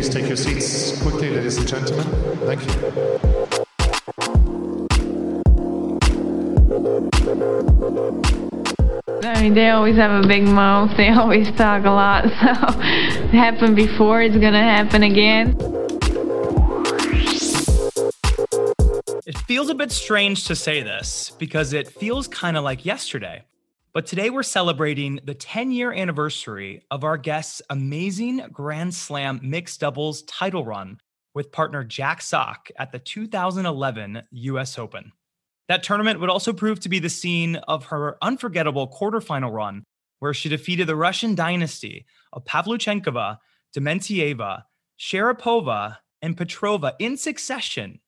please take your seats quickly, ladies and gentlemen? Thank you. I mean, they always have a big mouth. They always talk a lot. So, it happened before. It's gonna happen again. It feels a bit strange to say this because it feels kind of like yesterday. But today we're celebrating the 10 year anniversary of our guest's amazing Grand Slam mixed doubles title run with partner Jack Sock at the 2011 US Open. That tournament would also prove to be the scene of her unforgettable quarterfinal run, where she defeated the Russian dynasty of Pavlyuchenkova, Dementieva, Sharapova, and Petrova in succession,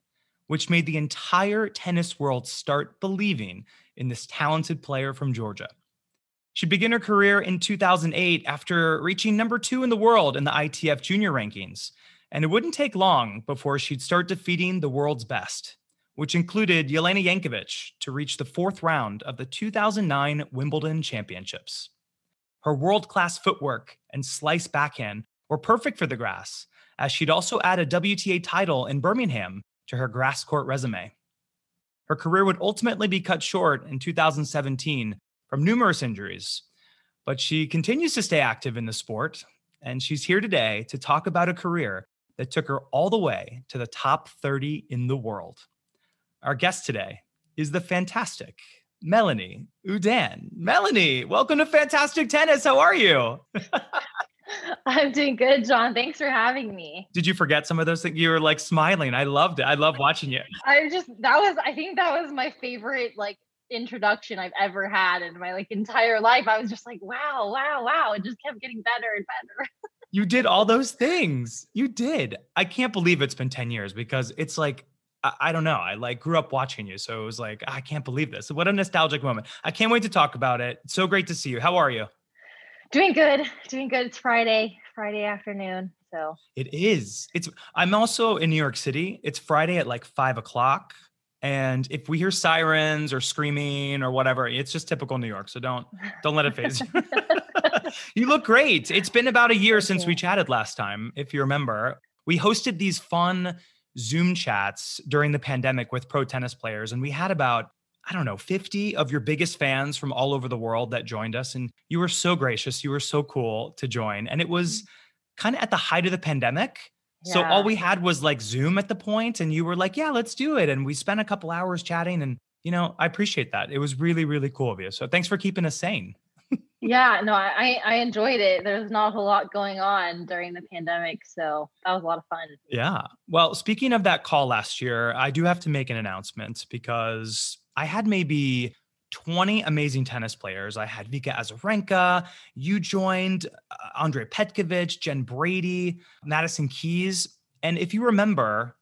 which made the entire tennis world start believing in this talented player from Georgia. She began her career in 2008 after reaching number two in the world in the ITF junior rankings. And it wouldn't take long before she'd start defeating the world's best which included Jelena Jankovic, to reach the fourth round of the 2009 Wimbledon Championships. Her world class footwork and slice backhand were perfect for the grass, as she'd also add a WTA title in Birmingham to her grass court resume. Her career would ultimately be cut short in 2017 from numerous injuries, but she continues to stay active in the sport, and she's here today to talk about a career that took her all the way to the top 30 in the world. Our guest today is the fantastic Melanie Oudin. Melanie, welcome to Fantastic Tennis. How are you? I'm doing good, John. Thanks for having me. Did you forget some of those things? You were like smiling. I loved it. I love watching you. I just that was I think that was my favorite like introduction I've ever had in my like entire life. I was just like, wow, wow, wow. It just kept getting better and better. you did all those things. You did. I can't believe it's been 10 years because it's like I, I, don't know. I like grew up watching you. So it was like, I can't believe this. What a nostalgic moment. I can't wait to talk about it. It's so great to see you. How are you? Doing good. Doing good. It's Friday, Friday afternoon. So it is. It's I'm also in New York City. It's Friday at like five o'clock. And if we hear sirens or screaming or whatever, it's just typical New York. So don't don't let it phase you. you look great. It's been about a year Thank since you. we chatted last time, if you remember. We hosted these fun Zoom chats during the pandemic with pro tennis players. And we had about, I don't know, 50 of your biggest fans from all over the world that joined us. And you were so gracious. You were so cool to join. And it was mm-hmm. kind of at the height of the pandemic. Yeah. So all we had was like Zoom at the point, and you were like, "Yeah, let's do it." And we spent a couple hours chatting, and you know, I appreciate that. It was really, really cool of you. So thanks for keeping us sane yeah, no, I I enjoyed it. There's not a lot going on during the pandemic, so that was a lot of fun. Yeah. Well, speaking of that call last year, I do have to make an announcement because I had maybe 20 amazing tennis players. I had Vika Azarenka, you joined uh, Andrea Petkovic, Jen Brady, Madison Keys. And if you remember,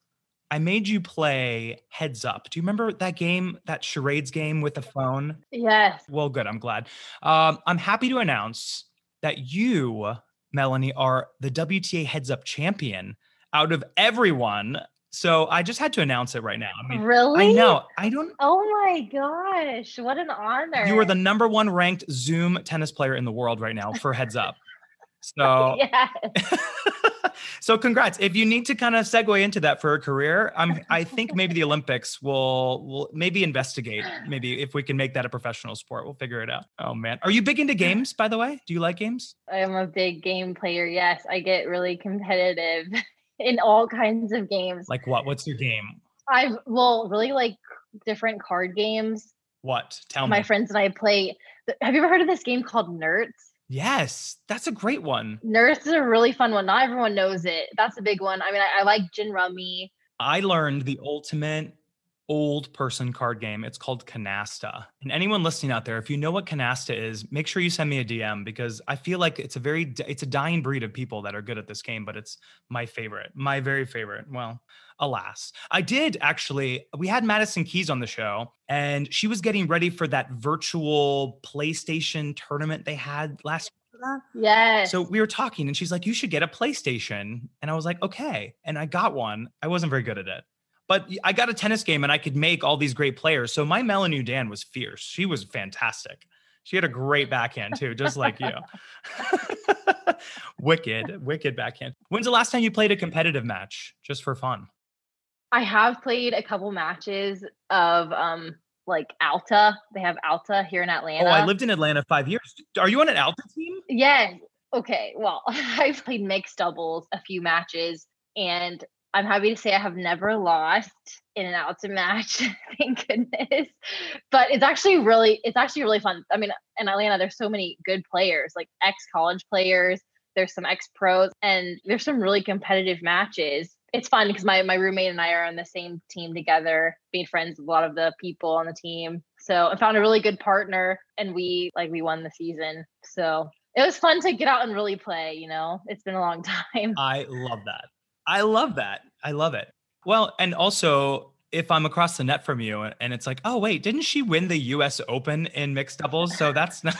I made you play Heads Up. Do you remember that game, that charades game with the phone? Yes. Well, good. I'm glad. Um, I'm happy to announce that you, Melanie, are the WTA Heads Up champion out of everyone. So I just had to announce it right now. I mean, really? I know. I don't. Oh my gosh! What an honor! You are the number one ranked Zoom tennis player in the world right now for Heads Up. So yes. so congrats. If you need to kind of segue into that for a career, I'm I think maybe the Olympics will will maybe investigate. Maybe if we can make that a professional sport, we'll figure it out. Oh man. Are you big into games, by the way? Do you like games? I'm a big game player, yes. I get really competitive in all kinds of games. Like what? What's your game? I've well, really like different card games. What? Tell My me. My friends and I play. Have you ever heard of this game called Nerds? Yes, that's a great one. Nerds is a really fun one. Not everyone knows it. That's a big one. I mean, I, I like Gin Rummy. I learned the ultimate old person card game. It's called Canasta. And anyone listening out there, if you know what Canasta is, make sure you send me a DM because I feel like it's a very it's a dying breed of people that are good at this game, but it's my favorite. My very favorite. Well, alas. I did actually we had Madison Keys on the show and she was getting ready for that virtual PlayStation tournament they had last year. yeah. So we were talking and she's like, you should get a PlayStation. And I was like, okay. And I got one. I wasn't very good at it but I got a tennis game and I could make all these great players. So my Melanie Oudin was fierce. She was fantastic. She had a great backhand too, just like you. wicked, wicked backhand. When's the last time you played a competitive match just for fun? I have played a couple matches of um like Alta. They have Alta here in Atlanta. Oh, I lived in Atlanta five years. Are you on an Alta team? Yes. Okay. Well, I've played mixed doubles a few matches, and I'm happy to say I have never lost in an Alta match. Thank goodness. But it's actually really, it's actually really fun. I mean, in Atlanta, there's so many good players, like ex college players. There's some ex pros, and there's some really competitive matches it's fun because my my roommate and I are on the same team together, being friends with a lot of the people on the team. So I found a really good partner, and we like we won the season. So it was fun to get out and really play. You know, it's been a long time. I love that. I love that. I love it. Well, and also if I'm across the net from you and it's like, oh wait, didn't she win the U.S. Open in mixed doubles? So that's not.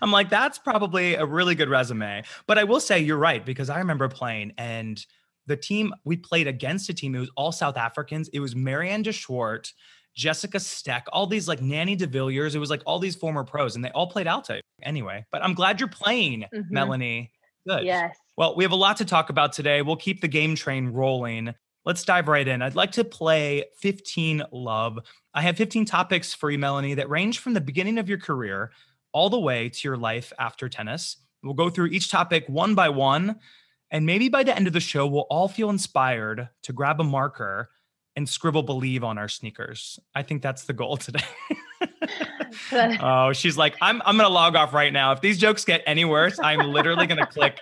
I'm like, that's probably a really good resume. But I will say you're right because I remember playing and the team we played against a team, it was all South Africans. It was Mariaan de Swardt, Jessica Steck, all these like Nannie de Villiers. It was like all these former pros, and they all played Alta anyway. But I'm glad you're playing, mm-hmm. Melanie. Good. Yes. Well, we have a lot to talk about today. We'll keep the game train rolling. Let's dive right in. I'd like to play 15 Love. I have 15 topics for you, Melanie, that range from the beginning of your career all the way to your life after tennis. We'll go through each topic one by one and maybe by the end of the show, we'll all feel inspired to grab a marker and scribble believe on our sneakers. I think that's the goal today. oh, she's like, I'm I'm gonna log off right now. If these jokes get any worse, I'm literally gonna click.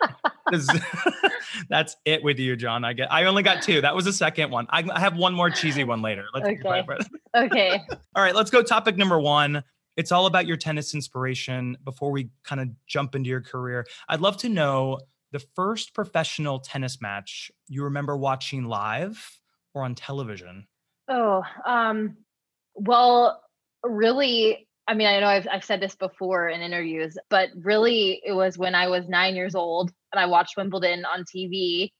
that's it with you, John. I get I only got two. That was the second one. I, I have one more cheesy one later. Let's okay. okay. All right, let's go topic number one. It's all about your tennis inspiration. Before we kind of jump into your career, I'd love to know the first professional tennis match you remember watching live or on television? Oh, um, well, really, I mean, I know I've, I've said this before in interviews, but really, it was when I was nine years old and I watched Wimbledon on TV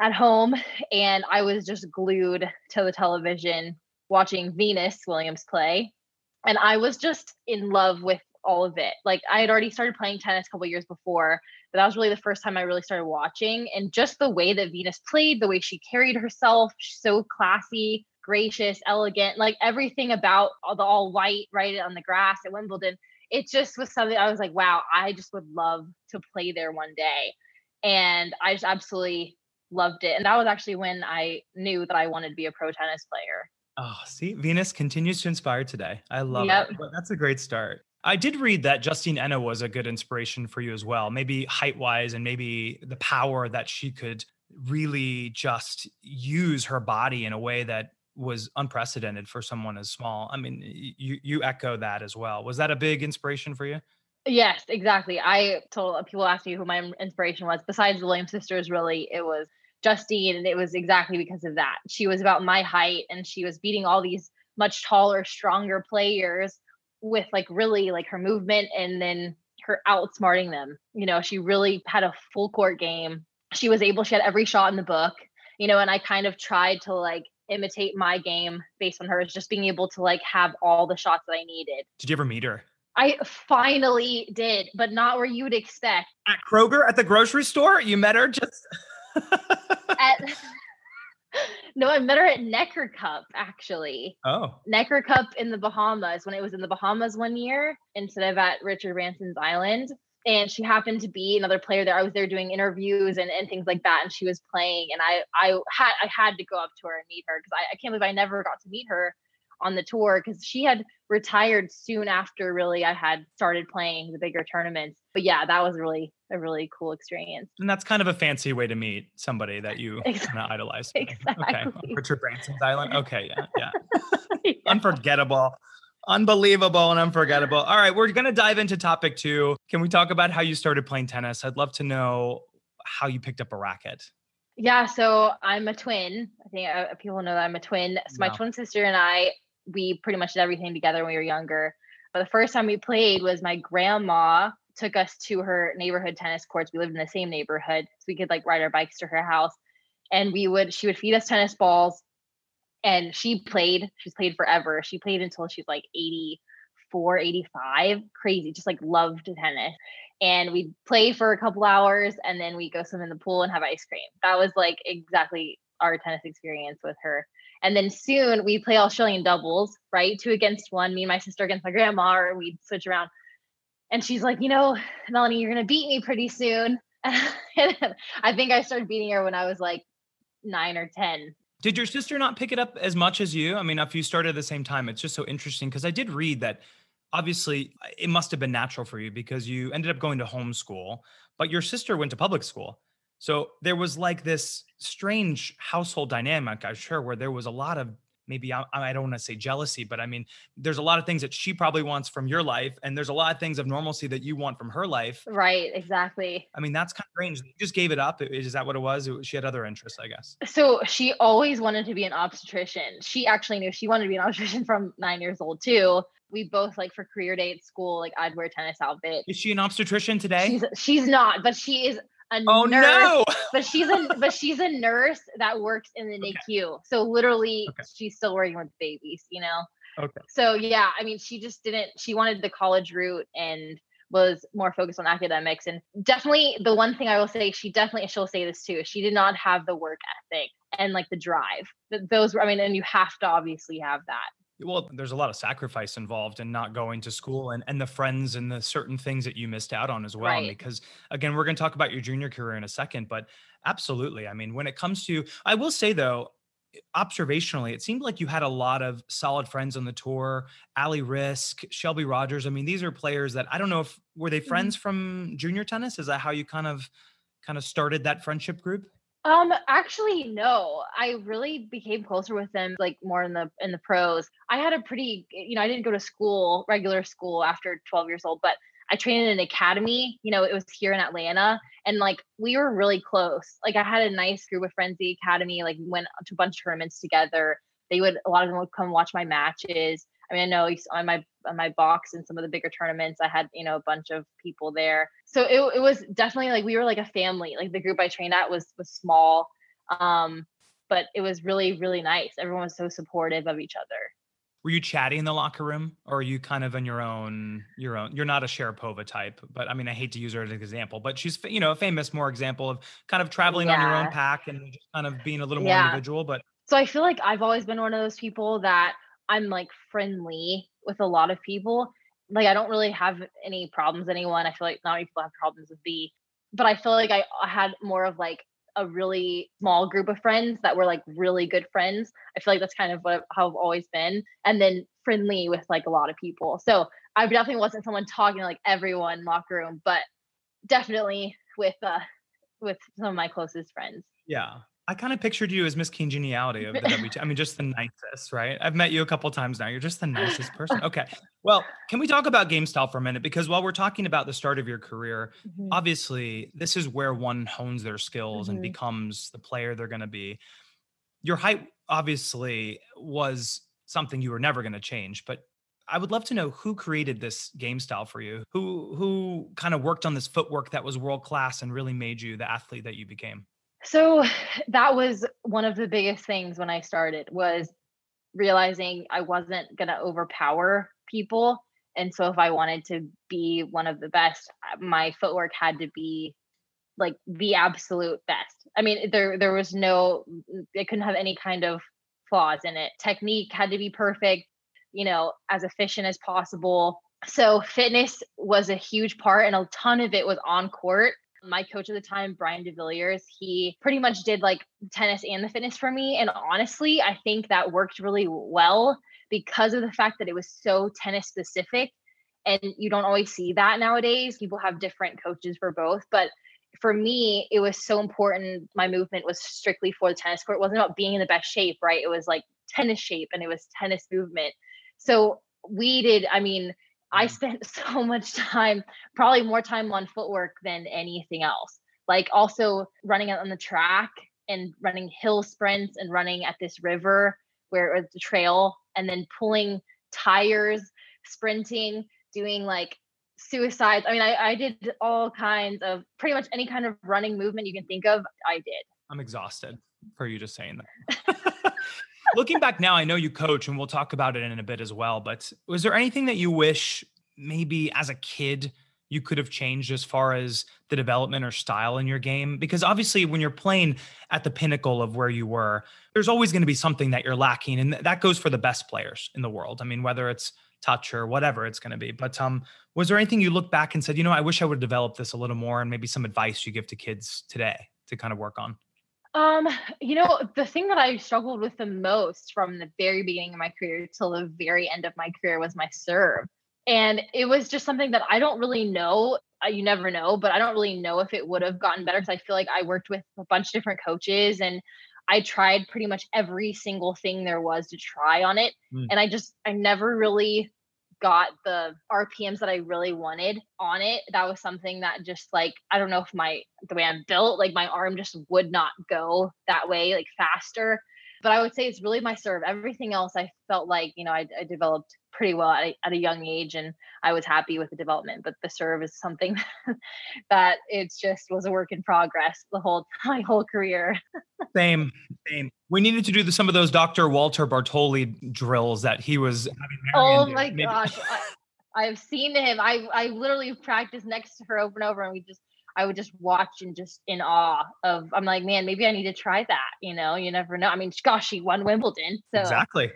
at home, and I was just glued to the television watching Venus Williams play. And I was just in love with all of it. Like I had already started playing tennis a couple years before, but that was really the first time I really started watching. And just the way that Venus played, the way she carried herself, so classy, gracious, elegant, like everything about all the all white right on the grass at Wimbledon. It just was something I was like, wow, I just would love to play there one day. And I just absolutely loved it. And that was actually when I knew that I wanted to be a pro tennis player. Oh, see, Venus continues to inspire today. I love yep. it. That's a great start. I did read that Justine Henin was a good inspiration for you as well, maybe height wise and maybe the power that she could really just use her body in a way that was unprecedented for someone as small. I mean, you you echo that as well. Was that a big inspiration for you? Yes, exactly. I told uh, people ask me who my inspiration was. Besides the Williams sisters, really, it was Justine, and it was exactly because of that. She was about my height, and she was beating all these much taller, stronger players with like really like her movement and then her outsmarting them. You know, she really had a full court game. She was able, she had every shot in the book, you know, and I kind of tried to like imitate my game based on hers, just being able to like have all the shots that I needed. Did you ever meet her? I finally did, but not where you would expect. At Kroger at the grocery store? You met her just at no, I met her at Necker Cup actually. Oh. Necker Cup in the Bahamas when it was in the Bahamas one year instead of at Richard Branson's Island. And she happened to be another player there. I was there doing interviews and, and things like that. And she was playing. And I I had I had to go up to her and meet her because I, I can't believe I never got to meet her on the tour because she had retired soon after really I had started playing the bigger tournaments. But yeah, that was really a really cool experience. And that's kind of a fancy way to meet somebody that you exactly. kind of idolize. Exactly. Okay. Richard Branson's Island. Okay. Yeah. Yeah. yeah. Unforgettable. Unbelievable and unforgettable. All right, we're going to dive into topic two. Can we talk about how you started playing tennis? I'd love to know how you picked up a racket. Yeah, so I'm a twin. I think uh, people know that I'm a twin. So my twin sister and I we pretty much did everything together when we were younger. But the first time we played was my grandma took us to her neighborhood tennis courts. We lived in the same neighborhood, so we could like ride our bikes to her house. And we would she would feed us tennis balls and she played. She's played forever. She played until she's like 485. Crazy, just like loved tennis. And we'd play for a couple hours and then we go swim in the pool and have ice cream. That was like exactly our tennis experience with her. And then soon we play Australian doubles, right? Two against one, me and my sister against my grandma, or we'd switch around. And she's like, you know, Melanie, you're gonna beat me pretty soon. I think I started beating her when I was like nine or 10. Did your sister not pick it up as much as you? I mean, if you started at the same time, it's just so interesting because I did read that obviously it must have been natural for you because you ended up going to homeschool, but your sister went to public school. So there was like this strange household dynamic, I'm sure, where there was a lot of maybe I, I don't want to say jealousy, but I mean, there's a lot of things that she probably wants from your life, and there's a lot of things of normalcy that you want from her life. Right, exactly. I mean, that's kind of strange. You just gave it up. Is that what it was? She had other interests, I guess. So she always wanted to be an obstetrician. She actually knew she wanted to be an obstetrician from nine years old too. We both like for career day at school, like I'd wear tennis outfit. Is she an obstetrician today? She's she's not, but she is a oh, nurse, no. but she's a but she's a nurse that works in the okay. NICU. So literally, okay. she's still working with babies. You know. Okay. So yeah, I mean, she just didn't. She wanted the college route and was more focused on academics. And definitely, the one thing I will say, she definitely she'll say this too. She did not have the work ethic and like the drive. Those were, I mean, and you have to obviously have that well there's a lot of sacrifice involved in not going to school and, and the friends and the certain things that you missed out on as well right. because again we're going to talk about your junior career in a second but absolutely i mean when it comes to i will say though observationally it seemed like you had a lot of solid friends on the tour Ali Riske shelby rogers i mean these are players that i don't know if were they mm-hmm. friends mm-hmm. from junior tennis is that how you kind of kind of started that friendship group um, actually, no. I really became closer with them, like more in the in the pros. I had a pretty, you know, I didn't go to school, regular school, after 12 years old, but I trained in an academy. You know, it was here in Atlanta, and like we were really close. Like I had a nice group of friends. At the academy, like, went to a bunch of tournaments together. They would, a lot of them would come watch my matches. I mean, I know on my on my box and some of the bigger tournaments, I had you know a bunch of people there. So it it was definitely like we were like a family. Like the group I trained at was was small, um, but it was really really nice. Everyone was so supportive of each other. Were you chatty in the locker room, or are you kind of on your own your own? You're not a Sharapova type, but I mean, I hate to use her as an example, but she's you know a famous more example of kind of traveling yeah. on your own pack and just kind of being a little more yeah. individual. But so I feel like I've always been one of those people that I'm like friendly with a lot of people. Like I don't really have any problems anyone. I feel like not many people have problems with B, But I feel like I, had more of like a really small group of friends that were like really good friends. I feel like that's kind of what how I've always been. And then friendly with like a lot of people. So I definitely wasn't someone talking to like everyone locker room, but definitely with uh with some of my closest friends. Yeah. I kind of pictured you as Miss Congeniality of the WT. I mean, just the nicest, right? I've met you a couple times now. You're just the nicest person. Okay. Well, can we talk about game style for a minute? Because while we're talking about the start of your career, mm-hmm. obviously this is where one hones their skills mm-hmm. and becomes the player they're going to be. Your height obviously was something you were never going to change, but I would love to know who created this game style for you. Who who kind of worked on this footwork that was world class and really made you the athlete that you became? So that was one of the biggest things when I started was realizing I wasn't going to overpower people. And so if I wanted to be one of the best, uh, my footwork had to be like the absolute best. I mean, there there was no it couldn't have any kind of flaws in it. Technique had to be perfect, you know, as efficient as possible. So fitness was a huge part and a ton of it was on court my coach at the time, Brian DeVilliers, he pretty much did like tennis and the fitness for me. And honestly, I think that worked really well because of the fact that it was so tennis specific. And you don't always see that nowadays. People have different coaches for both. But for me, it was so important. My movement was strictly for the tennis court. It wasn't about being in the best shape, right? It was like tennis shape and it was tennis movement. So we did, I mean, I spent so much time, probably more time on footwork than anything else. Like also running out on the track and running hill sprints and running at this river where it was the trail and then pulling tires, sprinting, doing like suicides. I mean, I, I did all kinds of pretty much any kind of running movement you can think of, I did. I'm exhausted for you just saying that. looking back now, I know you coach and we'll talk about it in a bit as well, but was there anything that you wish maybe as a kid you could have changed as far as the development or style in your game? Because obviously, when you're playing at the pinnacle of where you were, there's always going to be something that you're lacking. And that goes for the best players in the world. I mean, whether it's touch or whatever it's going to be. But um, was there anything you look back and said, you know, I wish I would develop this a little more and maybe some advice you give to kids today to kind of work on? Um, you know, the thing that I struggled with the most from the very beginning of my career till the very end of my career was my serve. And it was just something that I don't really know. You never know, but I don't really know if it would have gotten better because I feel like I worked with a bunch of different coaches and I tried pretty much every single thing there was to try on it. Mm. And I just, I never really got the RPMs that I really wanted on it. That was something that just like I don't know if my the way I'm built, like my arm just would not go that way, like faster. But I would say it's really my serve. Everything else I felt like, you know, I, I developed pretty well at a, at a young age and I was happy with the development. But the serve is something that it's just was a work in progress the whole my whole career. same, same. We needed to do the, some of those Dr. Walter Bartoli drills that he was Oh my gosh. I, I've seen him. I I literally practiced next to her over and over and we just I would just watch and just in awe of I'm like, man, maybe I need to try that. You know, you never know. I mean, gosh, she won Wimbledon. So exactly.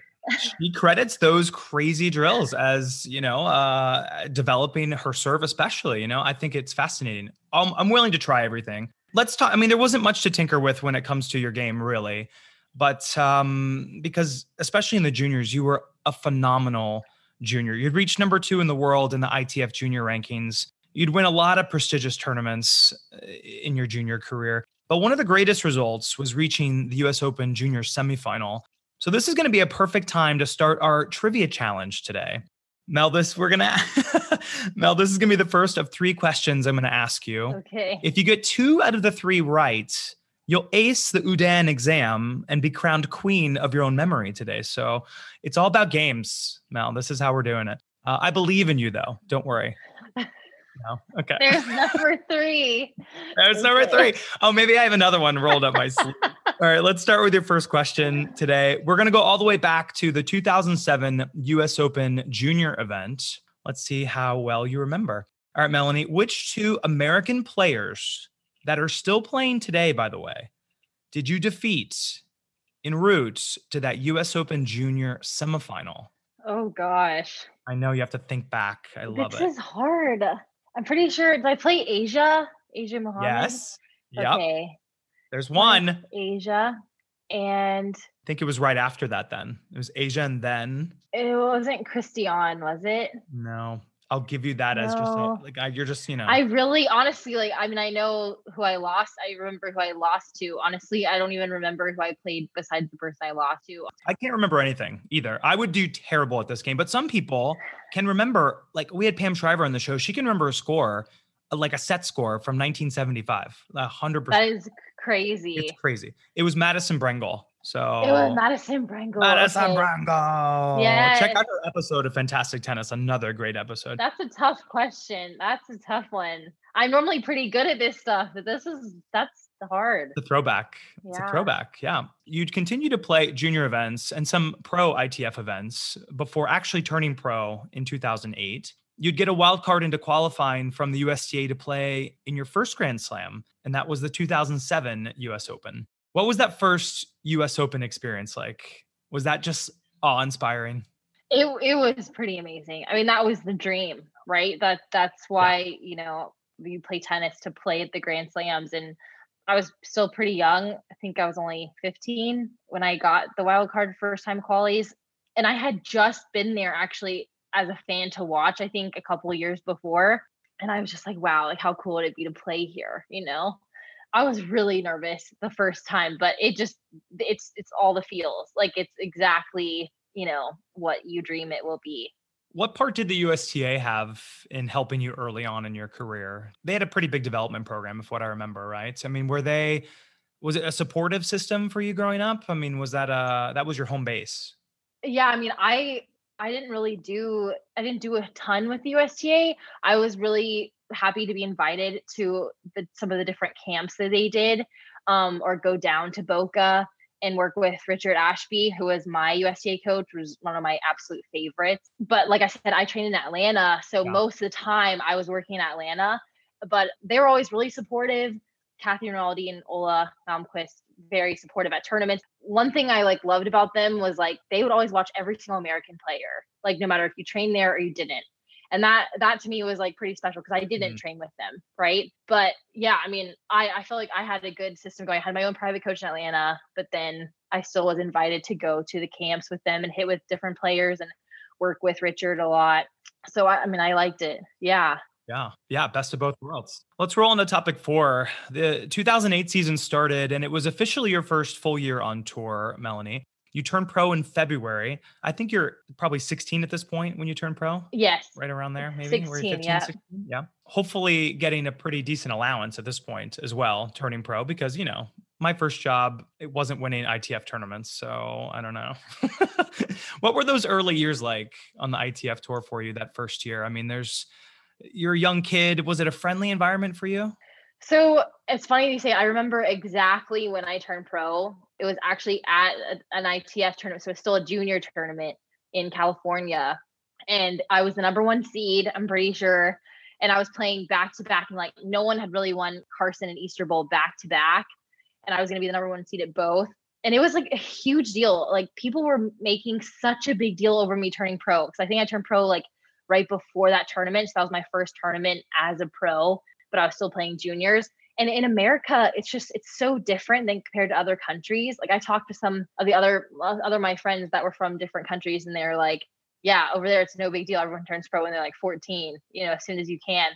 she credits those crazy drills as you know uh developing her serve especially you know i think it's fascinating I'm, I'm willing to try everything let's talk i mean there wasn't much to tinker with when it comes to your game really but um because especially in the juniors you were a phenomenal junior you'd reached number two in the world in the itf junior rankings You'd win a lot of prestigious tournaments uh, in your junior career. But one of the greatest results was reaching the US Open junior semifinal. So this is going to be a perfect time to start our trivia challenge today. Mel, this we're gonna Mel, this is gonna be the first of three questions I'm gonna ask you. Okay. If you get two out of the three right, you'll ace the Oudin exam and be crowned queen of your own memory today. So it's all about games, Mel. This is how we're doing it. Uh, I believe in you, though. Don't worry. No. Okay. There's number three. There's okay. number three. Oh, maybe I have another one rolled up my sleeve. all right, let's start with your first question today. We're going to go all the way back to the 2007 US Open Junior event. Let's see how well you remember. All right, Melanie, which two American players that are still playing today, by the way, did you defeat en route to that US Open Junior semifinal? Oh, gosh. I know you have to think back. I love this it. This is hard. I'm pretty sure. Did I play Asia? Asia Muhammad? Yes. Yep. Okay. There's one. Asia. And I think it was right after that then. It was Asia and then. It wasn't Christian, was it? No. I'll give you that no. as just a, like I, you're just you know. I really honestly like. I mean, I know who I lost. I remember who I lost to. Honestly, I don't even remember who I played besides the person I lost to. I can't remember anything either. I would do terrible at this game, but some people can remember. Like we had Pam Shriver on the show. She can remember a score, uh, like a set score from 1975. hundred percent. That is crazy. It's crazy. It was Madison Brengle. So it was Madison Brengle. Madison okay. Brengle. Yeah. Check out our episode of Fantastic Tennis. Another great episode. That's a tough question. That's a tough one. I'm normally pretty good at this stuff, but this is that's hard. The throwback. It's yeah. a throwback. Yeah. You'd continue to play junior events and some pro ITF events before actually turning pro in 2008. You'd get a wild card into qualifying from the USTA to play in your first Grand Slam, and that was the 2007 US Open. What was that first US Open experience like? Was that just awe-inspiring? It it was pretty amazing. I mean, that was the dream, right? That that's why, yeah. you know, you play tennis to play at the Grand Slams and I was still pretty young. I think I was only 15 when I got the wild card first time qualies. And I had just been there actually as a fan to watch, I think a couple years before. And I was just like, wow, like how cool would it be to play here, you know? I was really nervous the first time, but it just it's it's all the feels. Like it's exactly, you know, what you dream it will be. What part did the USTA have in helping you early on in your career? They had a pretty big development program, if what I remember, right? I mean, were they was it a supportive system for you growing up? I mean, was that uh that was your home base? Yeah, I mean, I I didn't really do I didn't do a ton with the USTA. I was really happy to be invited to the, some of the different camps that they did um, or go down to Boca and work with Richard Ashby, who was my USTA coach, was one of my absolute favorites. But like I said, I trained in Atlanta. So yeah. most of the time I was working in Atlanta, but they were always really supportive. Kathy Rinaldi and Ola Malmqvist, very supportive at tournaments. One thing I like loved about them was like they would always watch every single American player, like no matter if you trained there or you didn't and that that to me was like pretty special because I didn't mm train with them, right? But yeah, I mean, I I feel like I had a good system going. I had my own private coach in Atlanta, but then I still was invited to go to the camps with them and hit with different players and work with Richard a lot. So I, I mean, I liked it. Yeah. Yeah. Yeah. Best of both worlds. Let's roll into topic four. The 2008 season started and it was officially your first full year on tour, Melanie. You turn pro in February. I think you're probably 16 at this point when you turn pro. Yes. Right around there, maybe. 16, 15, yeah. 16? Yeah. Hopefully getting a pretty decent allowance at this point as well, turning pro, because, you know, my first job, it wasn't winning ITF tournaments. So I don't know. what were those early years like on the ITF tour for you that first year? I mean, there's, you're a young kid. Was it a friendly environment for you? So it's funny you say, I remember exactly when I turned pro. It was actually at an ITF tournament. So it's still a junior tournament in California. And I was the number one seed, I'm pretty sure. And I was playing back to back, and like no one had really won Carson and Easter Bowl back to back. And I was going to be the number one seed at both. And it was like a huge deal. Like people were making such a big deal over me turning pro. Cause I think I turned pro like right before that tournament. So that was my first tournament as a pro but I was still playing juniors. And in America, it's just it's so different than compared to other countries. Like I talked to some of the other uh, other my friends that were from different countries, and they're like, "Yeah, over there it's no big deal. Everyone turns pro when they're like 14, you know, as soon as you can."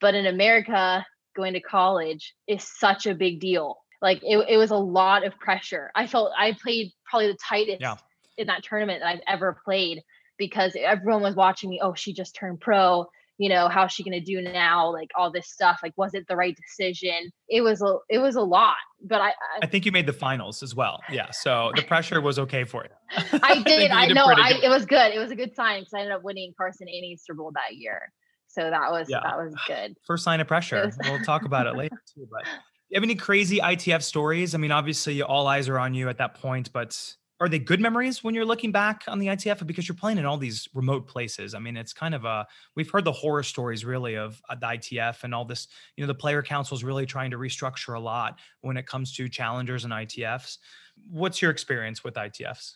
But in America, going to college is such a big deal. Like it, it was a lot of pressure. I felt I played probably the tightest yeah. in that tournament that I've ever played because everyone was watching me. Oh, she just turned pro you know how's she going to do now like all this stuff like was it the right decision? It was a it was a lot but i i, I think you made the finals as well. Yeah so the pressure was okay for you. I did i, know I, it was good it was a good sign because i ended up winning carson and easter bowl that year. So that was yeah. that was good. First sign of pressure. Was- we'll talk about it later too but you have any crazy itf stories? I mean obviously all eyes are on you at that point but are they good memories when you're looking back on the ITF because you're playing in all these remote places? I mean, it's kind of a we've heard the horror stories really of uh, the ITF and all this. You know, the player council is really trying to restructure a lot when it comes to challengers and ITFs. What's your experience with ITFs?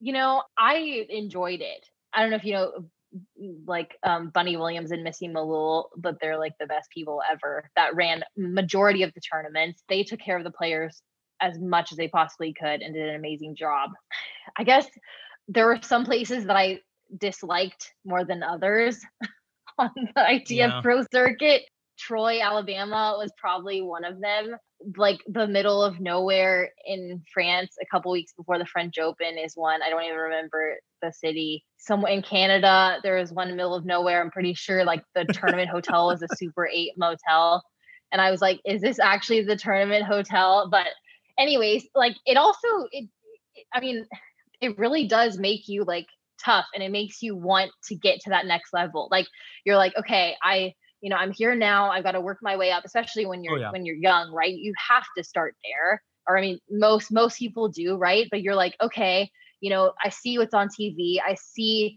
You know, I enjoyed it. I don't know if you know like um, Bunny Williams and Missy Malul, but they're like the best people ever that ran majority of the tournaments. They took care of the players as much as they possibly could and did an amazing job. I guess there were some places that I disliked more than others on the ITF yeah. Pro circuit. Troy, Alabama was probably one of them. Like the middle of nowhere in France, a couple weeks before the French Open is one. I don't even remember the city. Somewhere in Canada, there was one middle of nowhere. I'm pretty sure like the tournament hotel was a Super 8 motel. And I was like, is this actually the tournament hotel? But anyways, like it also it, I mean, it really does make you like tough and it makes you want to get to that next level. Like you're like, okay, I you know, I'm here now. I've got to work my way up, especially when oh, you're oh, yeah. when you're young, right? You have to start there. Or I mean, most most people do, right? But you're like, okay, you know, I see what's on TV. I see,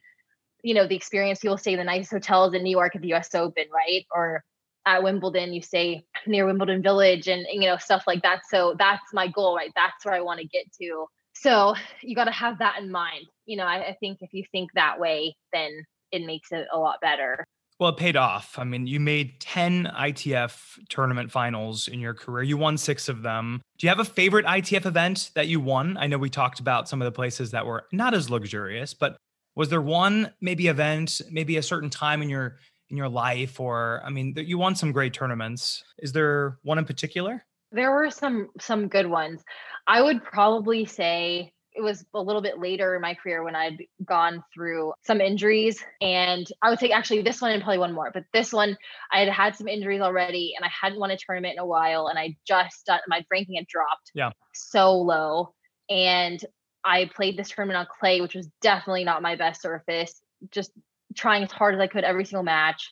you know, the experience people stay in the nice hotels in New York at the US Open, right? Or at Wimbledon, you stay near Wimbledon Village and, you know, stuff like that. So that's my goal, right? That's where I want to get to. So you got to have that in mind. You know, I, I think if you think that way, then it makes it a lot better. Well, it paid off. I mean, you made 10 ITF tournament finals in your career. You won six of them. Do you have a favorite ITF event that you won? I know we talked about some of the places that were not as luxurious, but was there one maybe event, maybe a certain time in your in your life or i mean you won some great tournaments is there one in particular there were some some good ones i would probably say it was a little bit later in my career when I'd gone through some injuries. And I would say actually this one and probably one more, but this one I had had some injuries already and I hadn't won a tournament in a while. And I just, uh, my ranking had dropped yeah. so low. And I played this tournament on clay, which was definitely not my best surface. Just trying as hard as I could every single match.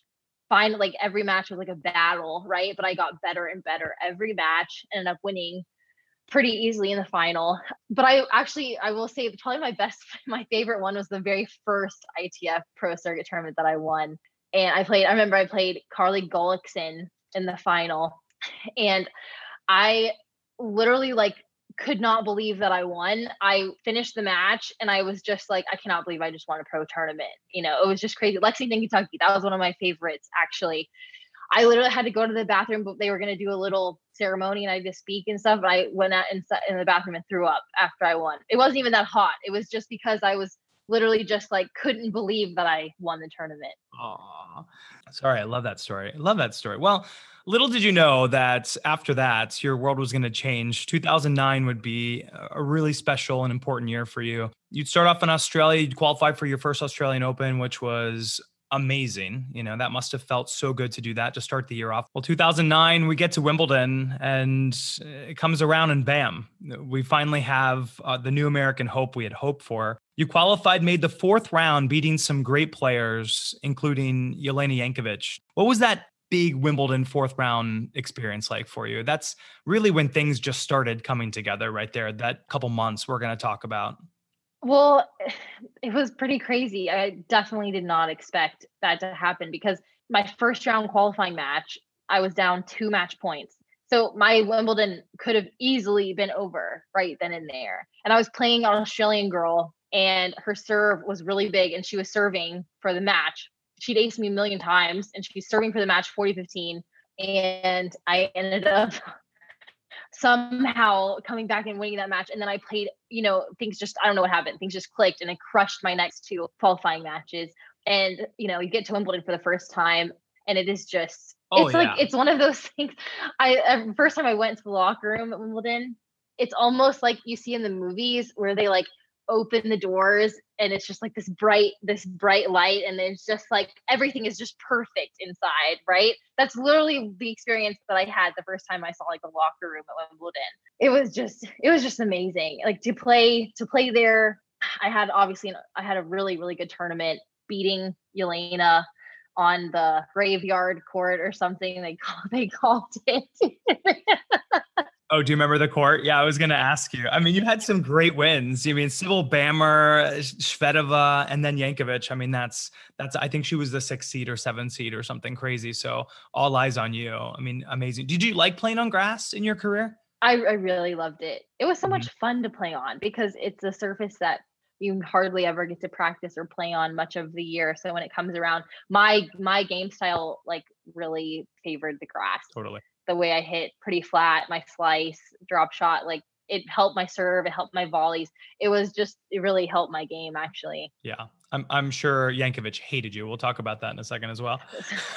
Find like every match was like a battle, right? But I got better and better every match, and ended up winning pretty easily in the final. But I actually, I will say, probably my best, my favorite one was the very first ITF Pro Circuit tournament that I won. And I played, I remember I played Carly Gullickson in the final. And I literally like could not believe that I won. I finished the match and I was just like, I cannot believe I just won a pro tournament. You know, it was just crazy. Lexington, Kentucky, that was one of my favorites actually. I literally had to go to the bathroom, but they were going to do a little ceremony and I had to speak and stuff. But I went out in, in the bathroom and threw up after I won. It wasn't even that hot. It was just because I was literally just like couldn't believe that I won the tournament. Oh, sorry. I love that story. I love that story. Well, little did you know that after that, your world was going to change. 2009 would be a really special and important year for you. You'd start off in Australia, you'd qualify for your first Australian Open, which was amazing. You know, that must have felt so good to do that to start the year off. Well, 2009, we get to Wimbledon and it comes around and bam, we finally have uh, the new American hope we had hoped for. You qualified, made the fourth round, beating some great players, including Jelena Jankovic. What was that big Wimbledon fourth round experience like for you? That's really when things just started coming together right there, that couple months we're going to talk about. Well, it was pretty crazy. I definitely did not expect that to happen because my first round qualifying match, I was down two match points. So my Wimbledon could have easily been over right then and there. And I was playing an Australian girl and her serve was really big and she was serving for the match. She'd aced me a million times and she's serving for the match 40 15. And I ended up somehow coming back and winning that match. And then I played, you know, things just, I don't know what happened. Things just clicked and I crushed my next two qualifying matches. And, you know, you get to Wimbledon for the first time and it is just, oh, it's yeah. like, it's one of those things. I, first time I went to the locker room at Wimbledon, it's almost like you see in the movies where they like open the doors and it's just like this bright this bright light and it's just like everything is just perfect inside right? That's literally the experience that i had the first time i saw like the locker room at wimbledon. It was just it was just amazing. Like to play to play there i had obviously i had a really really good tournament beating Jelena on the graveyard court or something they call they called it Oh, do you remember the court? Yeah, I was going to ask you. I mean, you had some great wins. You mean, Sybille Bammer, Shvedova, and then Jankovic. I mean, that's that's. I think she was the sixth seed or seventh seed or something crazy. So all eyes on you. I mean, amazing. Did you like playing on grass in your career? I, I really loved it. It was so mm-hmm. much fun to play on because it's a surface that you hardly ever get to practice or play on much of the year. So when it comes around, my my game style like really favored the grass. Totally the way I hit pretty flat, my slice, drop shot, like it helped my serve, it helped my volleys. It was just it really helped my game actually. Yeah. I'm I'm sure Jankovic hated you. We'll talk about that in a second as well.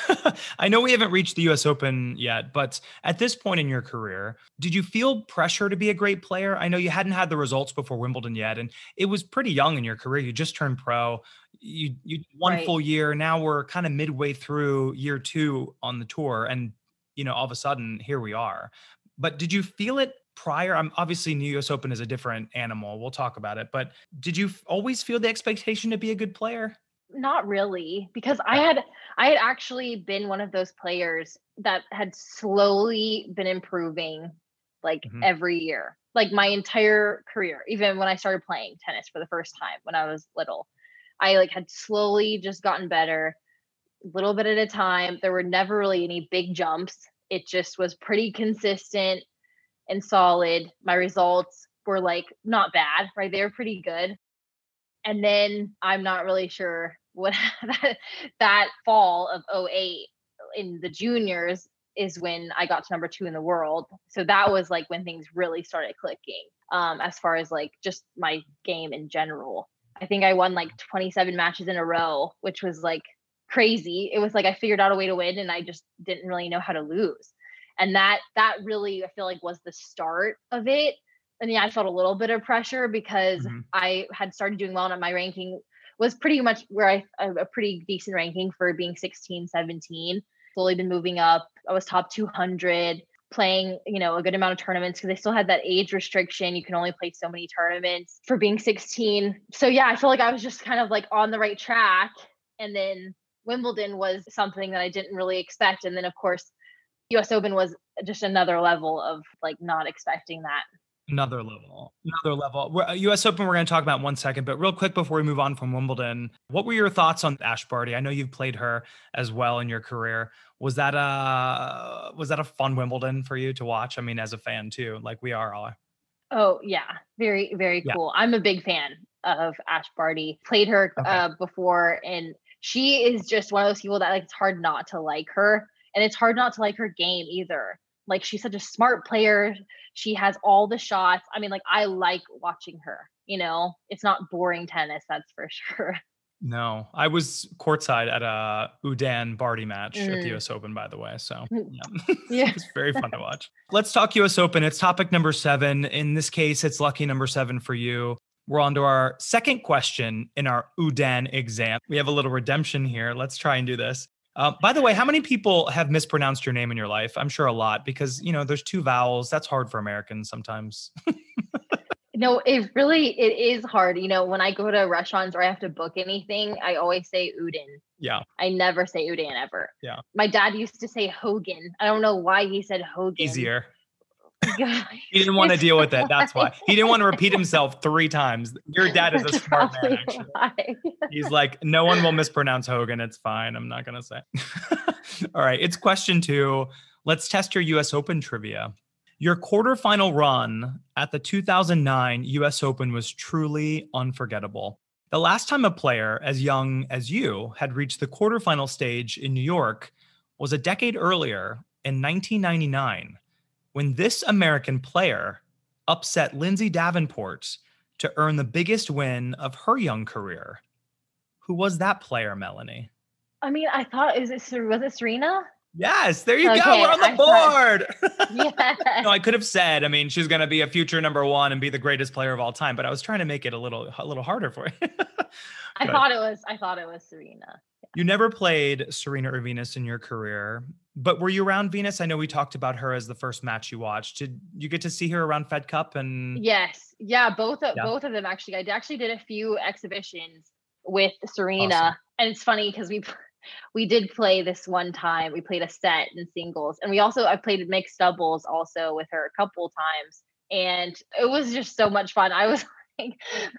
I know we haven't reached the US Open yet, but at this point in your career, did you feel pressure to be a great player? I know you hadn't had the results before Wimbledon yet and it was pretty young in your career. You just turned pro. You you one right. full year. Now we're kind of midway through year 2 on the tour and you know, all of a sudden here we are. But did you feel it prior? I'm obviously New US Open is a different animal. We'll talk about it. But did you always feel the expectation to be a good player? Not really, because I had I had actually been one of those players that had slowly been improving like mm-hmm. every year. Like my entire career, even when I started playing tennis for the first time when I was little. I like had slowly just gotten better little bit at a time. There were never really any big jumps. It just was pretty consistent and solid. My results were like not bad, right? They were pretty good. And then I'm not really sure what that, that fall of 08 in the juniors is when I got to number two in the world. So that was like when things really started clicking um, as far as like just my game in general. I think I won like 27 matches in a row, which was like crazy. It was like I figured out a way to win and I just didn't really know how to lose. And that that really I feel like was the start of it. And yeah, I felt a little bit of pressure because mm-hmm. I had started doing well and my ranking was pretty much where I a pretty decent ranking for being 16, 17. Slowly been moving up. I was top 200 playing, you know, a good amount of tournaments because they still had that age restriction. You can only play so many tournaments for being 16. So yeah, I feel like I was just kind of like on the right track. And then Wimbledon was something that I didn't really expect. And then, of course, US Open was just another level of like not expecting that. Another level, another level. We're, U.S. Uh, Open, we're going to talk about in one second, but real quick before we move on from Wimbledon, what were your thoughts on Ash Barty? I know you've played her as well in your career. Was that a was that a fun Wimbledon for you to watch? I mean, as a fan too, like we are all. Oh yeah, very very yeah. cool. I'm a big fan of Ash Barty. Played her okay. uh, before, and she is just one of those people that like it's hard not to like her, and it's hard not to like her game either. Like she's such a smart player. She has all the shots. I mean, like I like watching her. You know, it's not boring tennis, that's for sure. No, I was courtside at a Udan Barty match mm. at the mm. US Open, by the way. So mm. yeah, yeah. it's very fun to watch. Let's talk US Open. It's topic number seven. In this case, it's lucky number seven for you. We're on to our second question in our Oudin exam. We have a little redemption here. Let's try and do this. Uh, by the way, how many people have mispronounced your name in your life? I'm sure a lot because you know there's two vowels. That's hard for Americans sometimes. no, it really it is hard. You know, when I go to restaurants or I have to book anything, I always say Udin. Yeah. I never say Udan ever. Yeah. My dad used to say Hogan. I don't know why he said Hogan. Easier. He didn't want to deal with it. That's why he didn't want to repeat himself three times. Your dad is a smart man. Actually, he's like, no one will mispronounce Hogan. It's fine. I'm not gonna say. All right, it's question two. Let's test your U.S. Open trivia. Your quarterfinal run at the 2009 U.S. Open was truly unforgettable. The last time a player as young as you had reached the quarterfinal stage in New York was a decade earlier in 1999 when this American player upset Lindsay Davenport to earn the biggest win of her young career. Who was that player, Melanie? I mean, I thought is it was it Serena? Yes, there you okay, go. We're on the I board. Thought, no, I could have said. I mean, she's going to be a future number one and be the greatest player of all time. But I was trying to make it a little, a little harder for you. I thought it was. I thought it was Serena. You never played Serena or Venus in your career, but were you around Venus? I know we talked about her as the first match you watched. Did you get to see her around Fed Cup and Yes. Yeah, both of yeah. both of them actually. I actually did a few exhibitions with Serena. Awesome. And it's funny because we we did play this one time. We played a set in singles. And we also I played mixed doubles also with her a couple times. And it was just so much fun. I was like,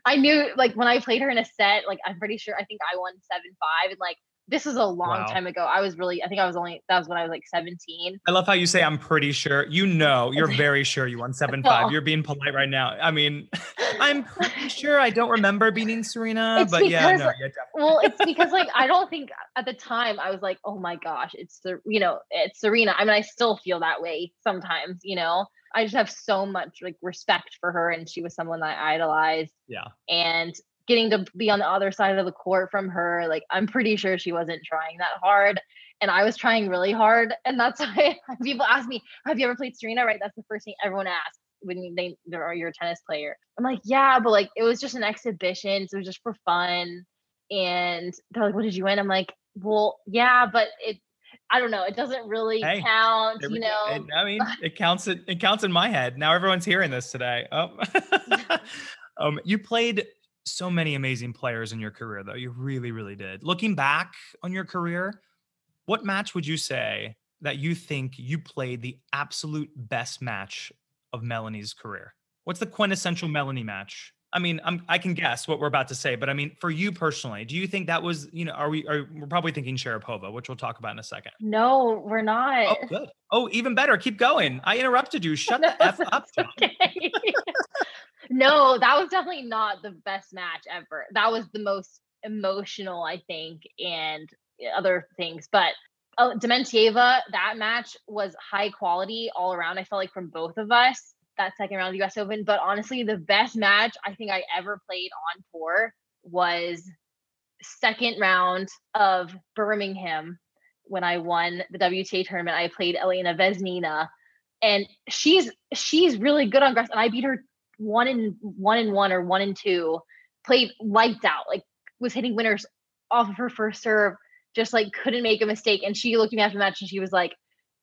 I knew like when I played her in a set, like I'm pretty sure I think I won seven five, and like this was a long wow. time ago. I was really, I think I was only, that was when I was like 17. I love how you say, I'm pretty sure. You know, you're very sure you won 7 5. You're being polite right now. I mean, I'm pretty sure I don't remember beating Serena, it's but because, yeah, no, yeah, Well, it's because like, I don't think uh, at the time I was like, oh my gosh, it's the, you know, it's Serena. I mean, I still feel that way sometimes, you know, I just have so much like respect for her and she was someone that I idolized. Yeah. And getting to be on the other side of the court from her, like I'm pretty sure she wasn't trying that hard. And I was trying really hard. And that's why people ask me, Have you ever played Serena? Right. That's the first thing everyone asks when they are your tennis player. I'm like, yeah, but like it was just an exhibition. So it was just for fun. And they're like, What did you win? I'm like, Well, yeah, but it I don't know. It doesn't really hey, count, you know. It, I mean, it counts. It, it counts in my head. Now everyone's hearing this today. Oh, um, you played so many amazing players in your career, though. You really, really did. Looking back on your career, what match would you say that you think you played the absolute best match of Melanie's career? What's the quintessential Melanie match? I mean, I'm, I can guess what we're about to say, but I mean, for you personally, do you think that was, you know, are we, are we're probably thinking Sharapova, which we'll talk about in a second. No, we're not. Oh, good. Oh, even better. Keep going. I interrupted you. Shut the F up. Okay. no, that was definitely not the best match ever. That was the most emotional, I think, and other things. But uh, Dementieva, that match was high quality all around. I felt like from both of us that second round of the US Open. But honestly, the best match I think I ever played on tour was second round of Birmingham when I won the WTA tournament. I played Elena Vesnina and she's she's really good on grass and I beat her one in one in one or one in two, played lights out, like was hitting winners off of her first serve, just like couldn't make a mistake. And she looked at me after the match and she was like,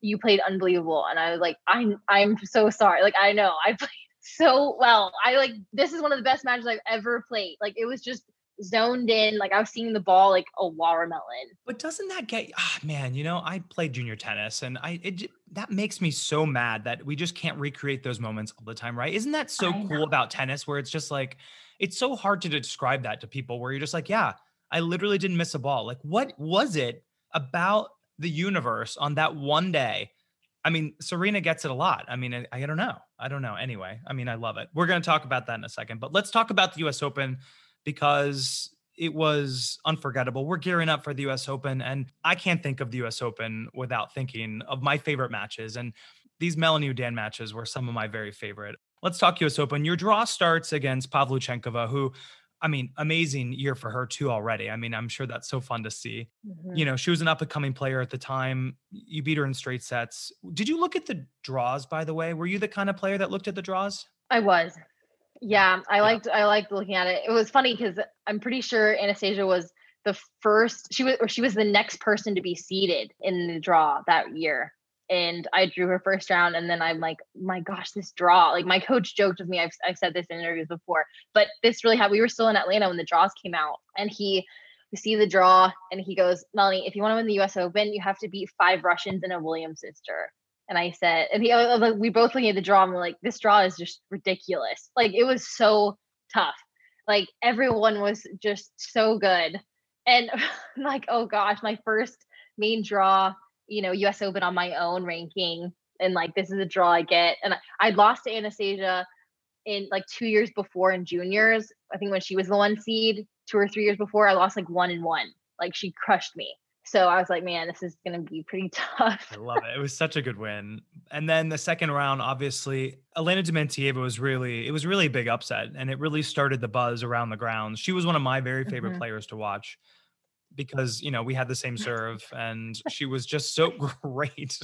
you played unbelievable. And I was like, I'm I'm so sorry. Like I know I played so well. I like this is one of the best matches I've ever played. Like it was just zoned in. Like I was seeing the ball like a watermelon. But doesn't that get ah man, you know, I played junior tennis and I it that makes me so mad that we just can't recreate those moments all the time, right? Isn't that so cool about tennis where it's just like it's so hard to describe that to people where you're just like, yeah, I literally didn't miss a ball. Like what was it about the universe on that one day? I mean, Serena gets it a lot. I mean, I, I don't know. I don't know. Anyway, I mean, I love it. We're going to talk about that in a second, but let's talk about the US Open because it was unforgettable. We're gearing up for the US Open, and I can't think of the US Open without thinking of my favorite matches. And these Melanie Oudin matches were some of my very favorite. Let's talk US Open. Your draw starts against Pavluchenkova, who I mean, amazing year for her too already. I mean, I'm sure that's so fun to see. Mm-hmm. You know, she was an up and coming player at the time. You beat her in straight sets. Did you look at the draws, by the way? Were you the kind of player that looked at the draws? I was. Yeah, I liked I liked looking at it. It was funny because I'm pretty sure Anastasia was the first she was or she was the next person to be seeded in the draw that year. And I drew her first round, and then I'm like, my gosh, this draw! Like my coach joked with me. I've I've said this in interviews before, but this really happened. We were still in Atlanta when the draws came out, and he we see the draw, and he goes, Melanie, if you want to win the U.S. Open, you have to beat five Russians and a Williams sister. And I said, and he, like, we both looking at the draw and we're like, this draw is just ridiculous. Like it was so tough. Like everyone was just so good. And like, oh gosh, my first main draw, you know, US Open on my own ranking. And like, this is a draw I get. And I, would lost to Anastasia in like two years before in juniors. I think when she was the one seed, two or three years before, I lost like one and one. Like she crushed me. So I was like, man, this is going to be pretty tough. I love it. It was such a good win. And then the second round, obviously, Elena Dementieva was really, it was really a big upset and it really started the buzz around the grounds. She was one of my very favorite mm-hmm. players to watch because, you know, we had the same serve and she was just so great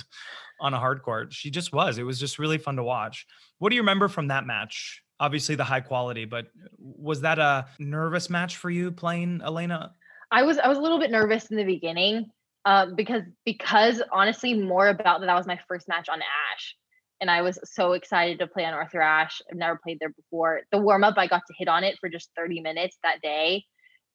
on a hard court. She just was. It was just really fun to watch. What do you remember from that match? Obviously, the high quality, but was that a nervous match for you playing Elena? I was I was a little bit nervous in the beginning uh, because because honestly more about that that was my first match on Ashe and I was so excited to play on Arthur Ashe. I've never played there before. The warm up I got to hit on it for just 30 minutes that day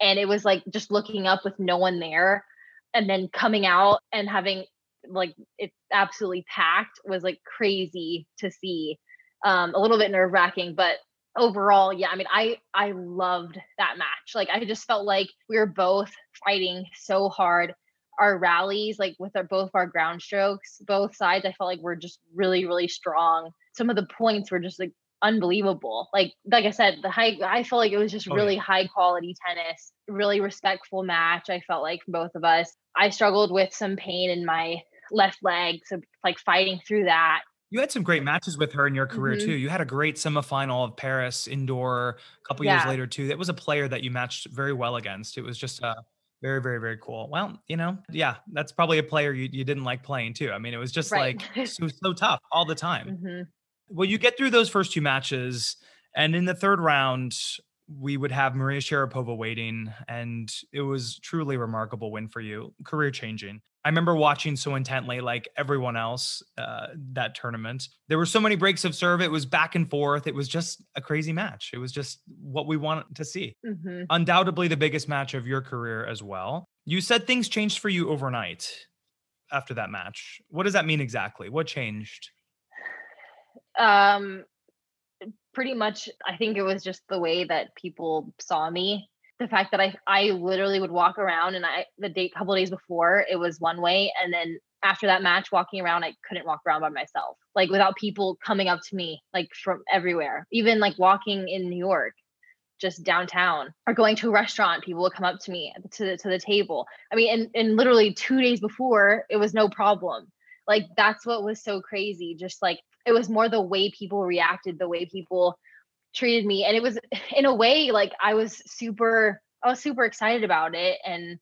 and it was like just looking up with no one there and then coming out and having like it absolutely packed was like crazy to see um, a little bit nerve wracking but overall, yeah, I mean, I I loved that match. Like I just felt like we were both fighting so hard. Our rallies, like with our both our ground strokes, both sides, I felt like we're just really, really strong. Some of the points were just like unbelievable. Like like I said, the high I felt like it was just oh, really yeah. high quality tennis, really respectful match. I felt like both of us. I struggled with some pain in my left leg, so like fighting through that you had some great matches with her in your career mm-hmm. too. You had a great semifinal of Paris indoor a couple yeah. years later too. That was a player that you matched very well against. It was just uh, very, very, very cool. Well, you know, yeah, that's probably a player you, you didn't like playing too. I mean, it was just right. like so, so tough all the time. Mm-hmm. Well, you get through those first two matches, and in the third round, we would have Maria Sharapova waiting, and it was truly remarkable win for you, career changing. I remember watching so intently, like everyone else, uh, that tournament. There were so many breaks of serve. It was back and forth. It was just a crazy match. It was just what we wanted to see. Mm-hmm. Undoubtedly, the biggest match of your career as well. You said things changed for you overnight after that match. What does that mean exactly? What changed? Um, pretty much. I think it was just the way that people saw me the fact that I I literally would walk around and I the date a couple days before it was one way and then after that match walking around I couldn't walk around by myself like without people coming up to me like from everywhere even like walking in New York just downtown or going to a restaurant people would come up to me to the, to the table. I mean and and literally 2 days before it was no problem. Like that's what was so crazy just like it was more the way people reacted the way people treated me and it was in a way like i was super i was super excited about it and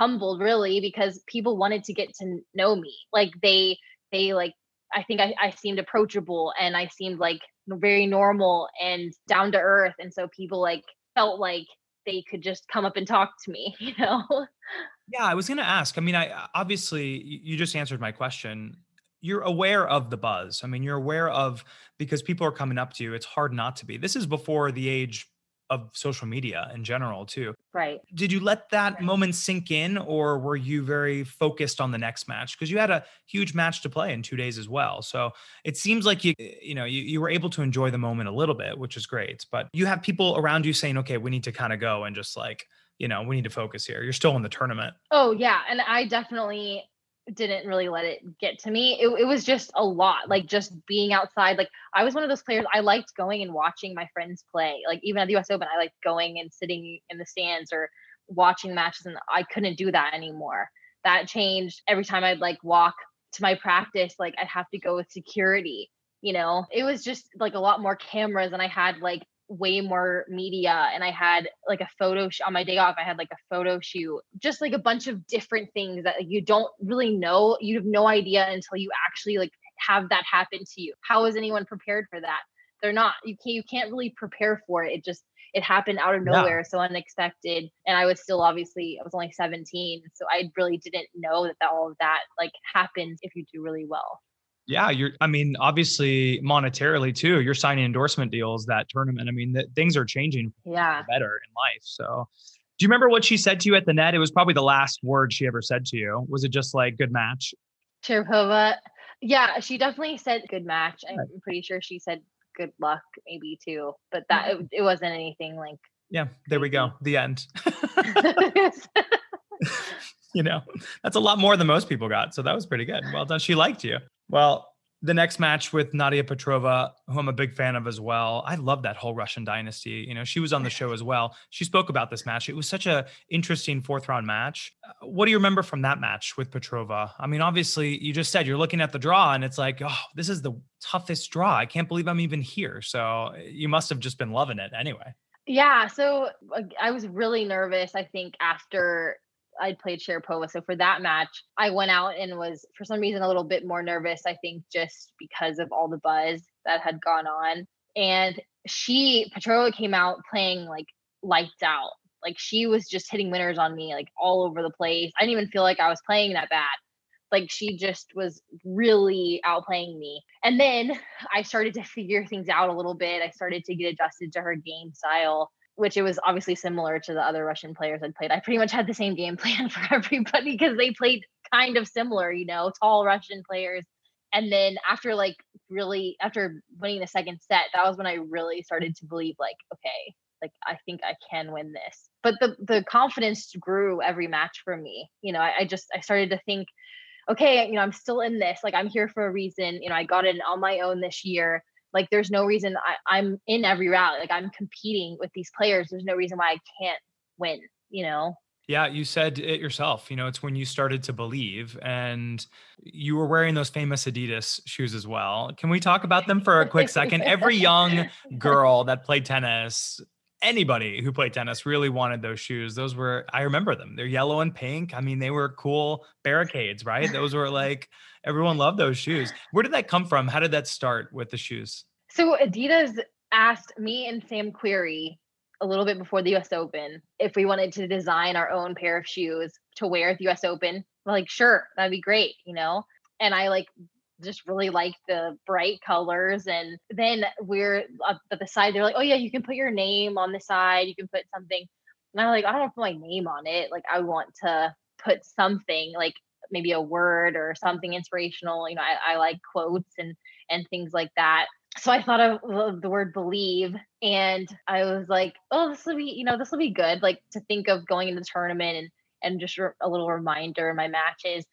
humbled really because people wanted to get to know me. Like they they like i think i, I seemed approachable and i seemed like very normal and down to earth and so people like felt like they could just come up and talk to me you know? Yeah i was going to ask i mean i obviously you just answered my question you're aware of the buzz. I mean, you're aware of because people are coming up to you. It's hard not to be. This is before the age of social media in general too. Right. Did you let that moment sink in or were you very focused on the next match because you had a huge match to play in 2 days as well. So it seems like you you know, you, you were able to enjoy the moment a little bit, which is great. But you have people around you saying, "Okay, we need to kind of go and just like, you know, we need to focus here. You're still in the tournament." Oh, yeah, and I definitely didn't really let it get to me. It, it was just a lot, like just being outside. Like I was one of those players. I liked going and watching my friends play. Like even at the U.S. Open, I liked going and sitting in the stands or watching matches, and I couldn't do that anymore. That changed every time I'd like walk to my practice. Like I'd have to go with security. You know, it was just like a lot more cameras, and I had like way more media and I had like a photo sh- on my day off I had like a photo shoot just like a bunch of different things that like, you don't really know you have no idea until you actually like have that happen to you. How is anyone prepared for that? They're not you can't you can't really prepare for it it just it happened out of nowhere yeah. so unexpected and i was still obviously i was only 17 so i really didn't know that, that all of that like happens if you do really well yeah, you're. I mean, obviously monetarily too. You're signing endorsement deals that tournament. I mean, that things are changing. Yeah, better in life. So, do you remember what she said to you at the net? It was probably the last word she ever said to you. Was it just like "good match"? Sharapova. Yeah, she definitely said "good match." I'm pretty sure she said "good luck" maybe too, but that it, it wasn't anything like. Yeah, there we go. The end. you know, that's a lot more than most people got. So that was pretty good. Well done. She liked you. Well, the next match with Nadia Petrova, who I'm a big fan of as well. I love that whole Russian dynasty. You know, she was on the show as well. She spoke about this match. It was such a interesting fourth round match. Uh, what do you remember from that match with Petrova? I mean, obviously, you just said you're looking at the draw and it's like, oh, this is the toughest draw. I can't believe I'm even here. So you must have just been loving it anyway. Yeah, so I was really nervous. I think after I'd played Sharapova. So for that match, I went out and was for some reason a little bit more nervous. I think just because of all the buzz that had gone on. And she Petrova came out playing like lights out. Like she was just hitting winners on me like all over the place. I didn't even feel like I was playing that bad. Like she just was really outplaying me. And then I started to figure things out a little bit. I started to get adjusted to her game style which it was obviously similar to the other Russian players I'd played. I pretty much had the same game plan for everybody because they played kind of similar, you know, tall Russian players. And then after like really after winning the second set, that was when I really started to believe like, okay, like I think I can win this. But the the confidence grew every match for me. You know, I, I just I started to think, okay, you know, I'm still in this. Like I'm here for a reason. You know, I got it on my own this year like there's no reason I, i'm in every rally like i'm competing with these players there's no reason why i can't win you know yeah, you said it yourself. You know, it's when you started to believe, and you were wearing those famous Adidas shoes as well. Can we talk about them for a quick second? Every young girl that played tennis, anybody who played tennis really wanted those shoes. Those were, I remember them. They're yellow and pink. I mean, they were cool barricades, right? Those were like, everyone loved those shoes. Where did that come from? How did that start with the shoes? So Adidas asked me and Sam Querrey a little bit before the US Open if we wanted to design our own pair of shoes to wear at the US Open. We're like, sure, that'd be great, you know? And I like just really liked the bright colors. And then we're at the side, they're like, oh, yeah, you can put your name on the side, you can put something. And I'm like, I don't want to put my name on it. Like, I want to put something like maybe a word or something inspirational. You know, I, I like quotes and and things like that. So I thought of the word believe, and I was like, oh, this will be, you know, this will be good. Like to think of going into the tournament and and just a little reminder in my matches.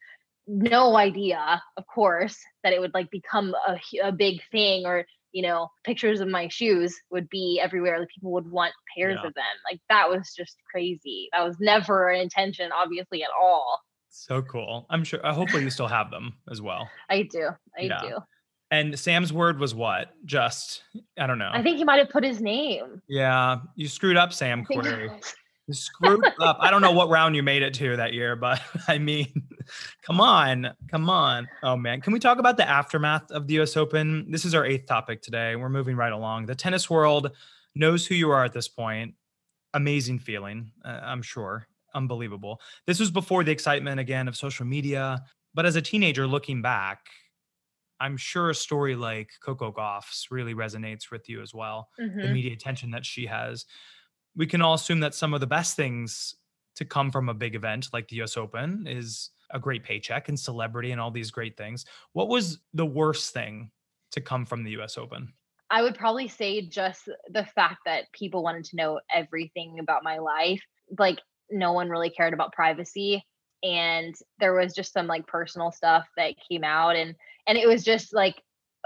No idea, of course, that it would like become a, a big thing or you know pictures of my shoes would be everywhere like people would want pairs yeah. of them like that was just crazy that was never an intention obviously at all so cool. I'm sure. Uh, hopefully, you still have them as well. I do. I yeah. do. And Sam's word was what? Just I don't know. I think he might have put his name. Yeah, you screwed up, Sam Querrey. You screwed up. I don't know what round you made it to that year, but I mean, come on, come on. Oh man, can we talk about the aftermath of the U.S. Open? This is our eighth topic today. We're moving right along. The tennis world knows who you are at this point. Amazing feeling, uh, I'm sure unbelievable. This was before the excitement again of social media. But as a teenager looking back, I'm sure a story like Coco Gauff's really resonates with you as well. Mm-hmm. The media attention that she has. we can all assume that some of the best things to come from a big event like the US Open is a great paycheck and celebrity and all these great things. What was the worst thing to come from the US Open? I would probably say just the fact that people wanted to know everything about my life. Like no one really cared about privacy and there was just some like personal stuff that came out and and it was just like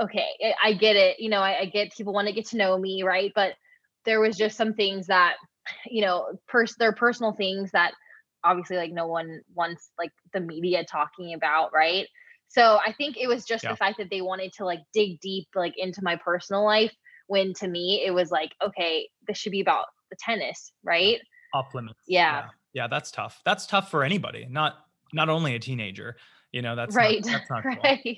okay i get it you know i, I get people want to get to know me right? But there was just some things that you know pers- their personal things that obviously like no one wants like the media talking about right? So i think it was just yeah. the fact that they wanted to like dig deep like into my personal life when to me it was like okay this should be about the tennis right off limits yeah. yeah yeah that's tough that's tough for anybody not not only a teenager you know that's right not, that's not right cool.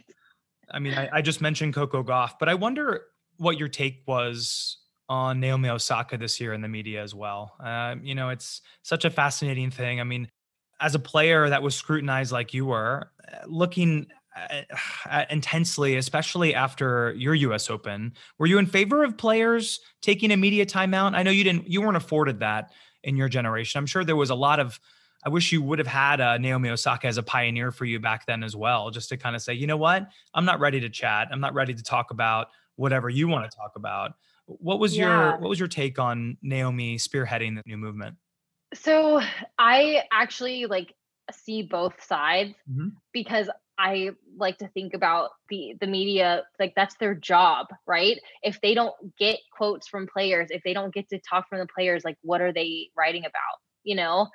i mean I, I just mentioned coco gauff but i wonder what your take was on Naomi Osaka this year in the media as well. Uh, you know, it's such a fascinating thing. I mean, as a player that was scrutinized like you were, uh, looking at, at intensely, especially after your U.S. Open, were you in favor of players taking a media timeout? I know you didn't, you weren't afforded that in your generation. I'm sure there was a lot of. I wish you would have had uh, Naomi Osaka as a pioneer for you back then as well, just to kind of say, you know what, I'm not ready to chat. I'm not ready to talk about whatever you want to talk about. What was yeah. your what was your take on Naomi spearheading the new movement? So I actually like see both sides mm-hmm. because I like to think about the the media like that's their job, right? If they don't get quotes from players, if they don't get to talk from the players, like what are they writing about? You know,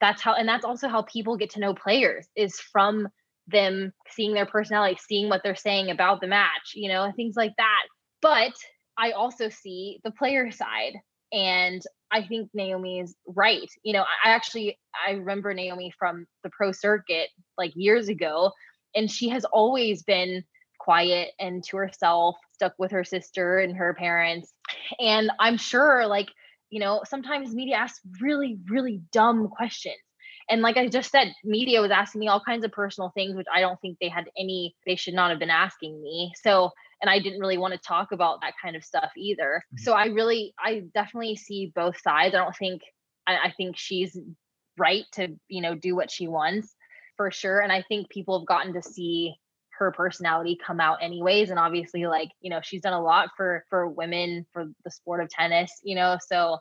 that's how and that's also how people get to know players is from them seeing their personality, seeing what they're saying about the match, you know, things like that. But I also see the player side. And I think Naomi is right. You know, I actually I remember Naomi from the pro circuit like years ago, and she has always been quiet and to herself, stuck with her sister and her parents. And I'm sure, like, you know, sometimes media asks really, really dumb questions. And like I just said, media was asking me all kinds of personal things, which I don't think they had any, they should not have been asking me. So and I didn't really want to talk about that kind of stuff either. Mm-hmm. So I really, I definitely see both sides. I don't think, I, I think she's right to, you know, do what she wants for sure. And I think people have gotten to see her personality come out anyways and obviously like you know she's done a lot for for women for the sport of tennis you know so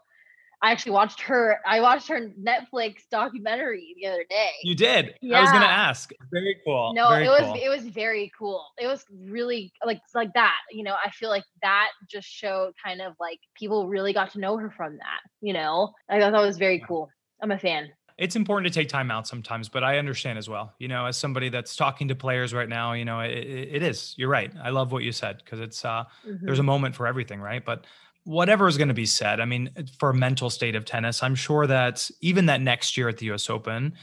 I actually watched her. I watched her Netflix documentary the other day. You did. Yeah. I was gonna ask. Very cool. No, very it was cool. it was very cool. It was really like like that. You know, I feel like that just showed kind of like people really got to know her from that. You know, I thought that was very cool. I'm a fan. It's important to take time out sometimes, but I understand as well. You know, as somebody that's talking to players right now, you know, it, it is. You're right. I love what you said because it's uh, mm-hmm. there's a moment for everything, right? But whatever is going to be said, I mean, for mental state of tennis, I'm sure that even that next year at the US Open,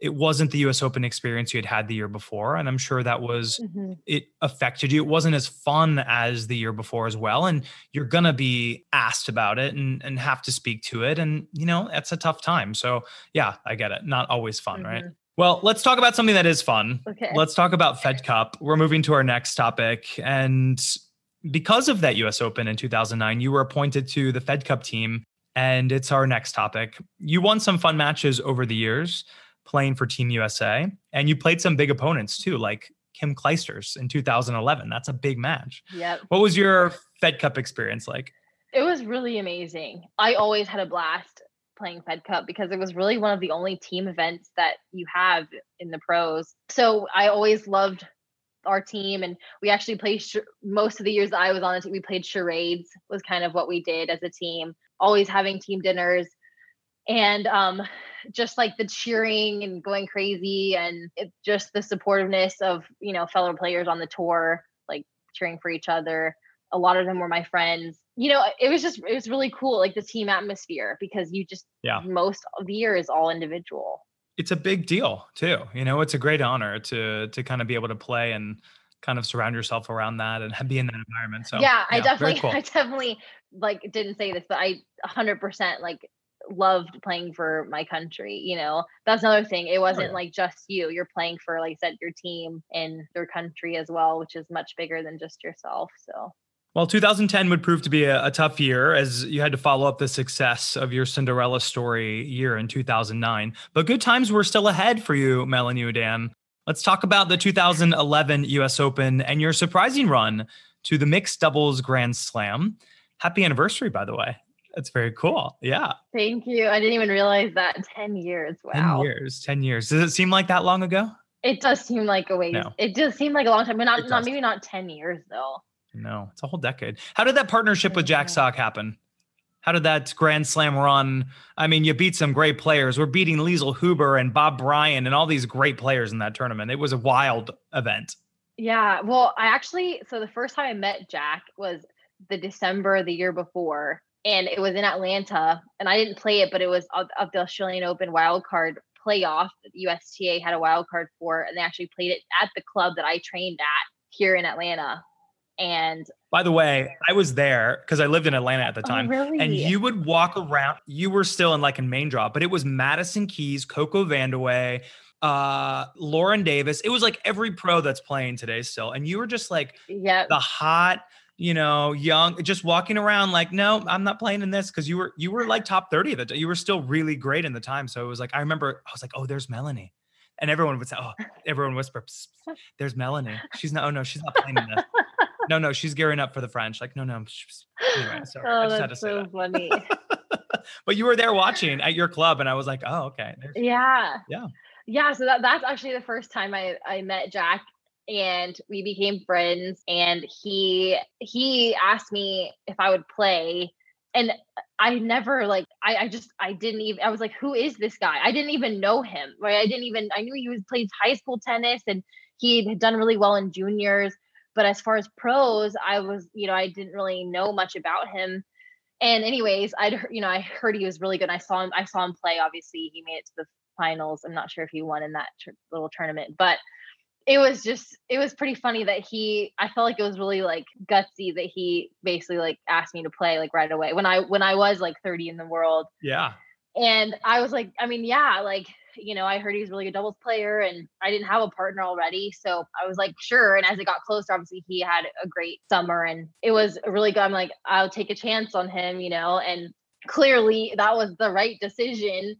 it wasn't the US Open experience you had had the year before. And I'm sure that was, mm-hmm. it affected you. It wasn't as fun as the year before as well. And you're going to be asked about it and, and have to speak to it. And, you know, that's a tough time. So, yeah, I get it. Not always fun, mm-hmm. right? Well, let's talk about something that is fun. Okay. Let's talk about Fed Cup. We're moving to our next topic. And because of that US Open in 2009, you were appointed to the Fed Cup team. And it's our next topic. You won some fun matches over the years playing for Team USA, and you played some big opponents too, like Kim Clijsters in 2011. That's a big match. Yeah. What was your Fed Cup experience like? It was really amazing. I always had a blast playing Fed Cup because it was really one of the only team events that you have in the pros. So I always loved our team and we actually played sh- most of the years I was on the team we played charades was kind of what we did as a team always having team dinners and um just like the cheering and going crazy and it, just the supportiveness of you know fellow players on the tour like cheering for each other a lot of them were my friends you know it was just it was really cool like the team atmosphere because you just yeah most of the year is all individual it's a big deal too. You know, it's a great honor to to kind of be able to play and kind of surround yourself around that and be in that environment. So yeah, I definitely, cool. I definitely like didn't say this, but I 100% like loved playing for my country. You know, that's another thing. It wasn't oh, yeah. like just you. You're playing for, like I said, your team and your country as well, which is much bigger than just yourself. So Well, 2010 would prove to be a, a, tough year as you had to follow up the success of your Cinderella story year in 2009. But good times were still ahead for you, Melanie Oudin. Let's talk about the 2011 US Open and your surprising run to the mixed doubles Grand Slam. Happy anniversary, by the way. That's very cool. Yeah. Thank you. I didn't even realize that 10 years. Wow. 10 years. 10 years. Does it seem like that long ago? It does seem like a ways. No. It does seem like a long time, but not, not maybe not 10 years though. No, it's a whole decade. How did that partnership with Jack Sock happen? How did that Grand Slam run? I mean, you beat some great players. We're beating Liezel Huber and Bob Bryan and all these great players in that tournament. It was a wild event. Yeah. Well, I actually, so the first time I met Jack was the December the year before, and it was in Atlanta. And I didn't play it, but it was of, of the Australian Open wild card playoff that USTA had a wild card for, and they actually played it at the club that I trained at here in Atlanta. And by the way, I was there because I lived in Atlanta at the oh, time. Oh, really? And you would walk around, you were still in like in main draw, but it was Madison Keys, Coco Vandeweghe, uh, Lauren Davis. It was like every pro that's playing today still. And you were just like yeah, the hot, you know, young, just walking around like, no, I'm not playing in this because you were you were like top 30 that you were still really great in the time. So it was like I remember I was like, oh, there's Melanie. And everyone would say, Oh, everyone whispers, there's Melanie. She's not, oh no, she's not playing in this no, no, she's gearing up for the French. Like, no, no. Anyway, sorry. Oh, that's so that. funny. but you were there watching at your club, and I was like, oh, okay. There's, yeah. Yeah. Yeah. So that, that's actually the first time I, I met Jack and we became friends and he he asked me if I would play and I never like I, I just I didn't even I was like who is this guy I didn't even know him right I didn't even I knew he was played high school tennis and he had done really well in juniors but as far as pros, I was, you know, I didn't really know much about him. And anyways, I'd, you know, I heard he was really good. I saw him, I saw him play. Obviously, he made it to the finals. I'm not sure if he won in that little tournament, but it was just, it was pretty funny that he, I felt like it was really like gutsy that he basically like asked me to play like right away when I, when I was like 30 in the world. Yeah. And I was like, I mean, yeah, like you know, I heard he was a really good doubles player and I didn't have a partner already. So I was like, sure. And as it got closer, obviously he had a great summer and it was really good. I'm like, I'll take a chance on him, you know, and clearly that was the right decision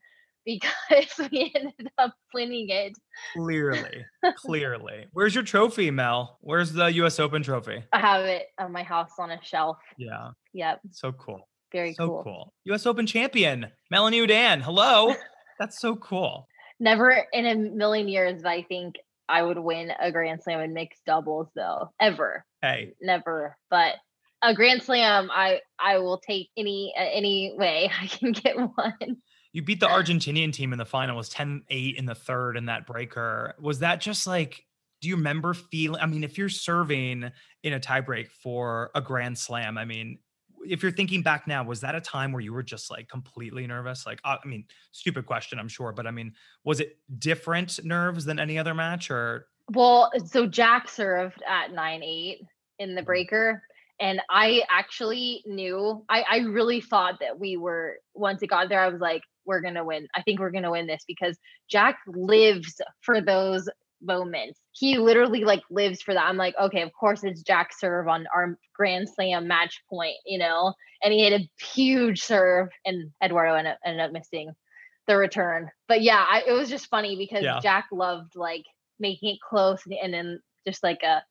because we ended up winning it. Clearly, clearly. Where's your trophy, Mel? Where's the US Open trophy? I have it on my house on a shelf. Yeah. Yep. So cool. Very so cool. cool. US Open champion, Melanie Oudin. Hello. That's so cool. Never in a million years I think I would win a Grand Slam in mixed doubles though. Ever. Hey. Never. But a Grand Slam I I will take any uh, any way I can get one. You beat the Argentinian team in the final. It was 10-8 in the third in that breaker. Was that just like do you remember feeling I mean if you're serving in a tiebreak for a Grand Slam, I mean, if you're thinking back now, was that a time where you were just like completely nervous? Like, I mean, stupid question, I'm sure, but I mean, was it different nerves than any other match or? Well, so Jack served at 9 8 in the mm-hmm. breaker. And I actually knew, I, I really thought that we were, once it got there, I was like, we're going to win. I think we're going to win this because Jack lives for those moments. He literally like lives for that. I'm like, okay, of course it's Jack serve on our Grand Slam match point, you know, and he hit a huge serve, and Eduardo ended up, ended up missing the return. But yeah, I, it was just funny because yeah. Jack loved like making it close, and, and then just like a,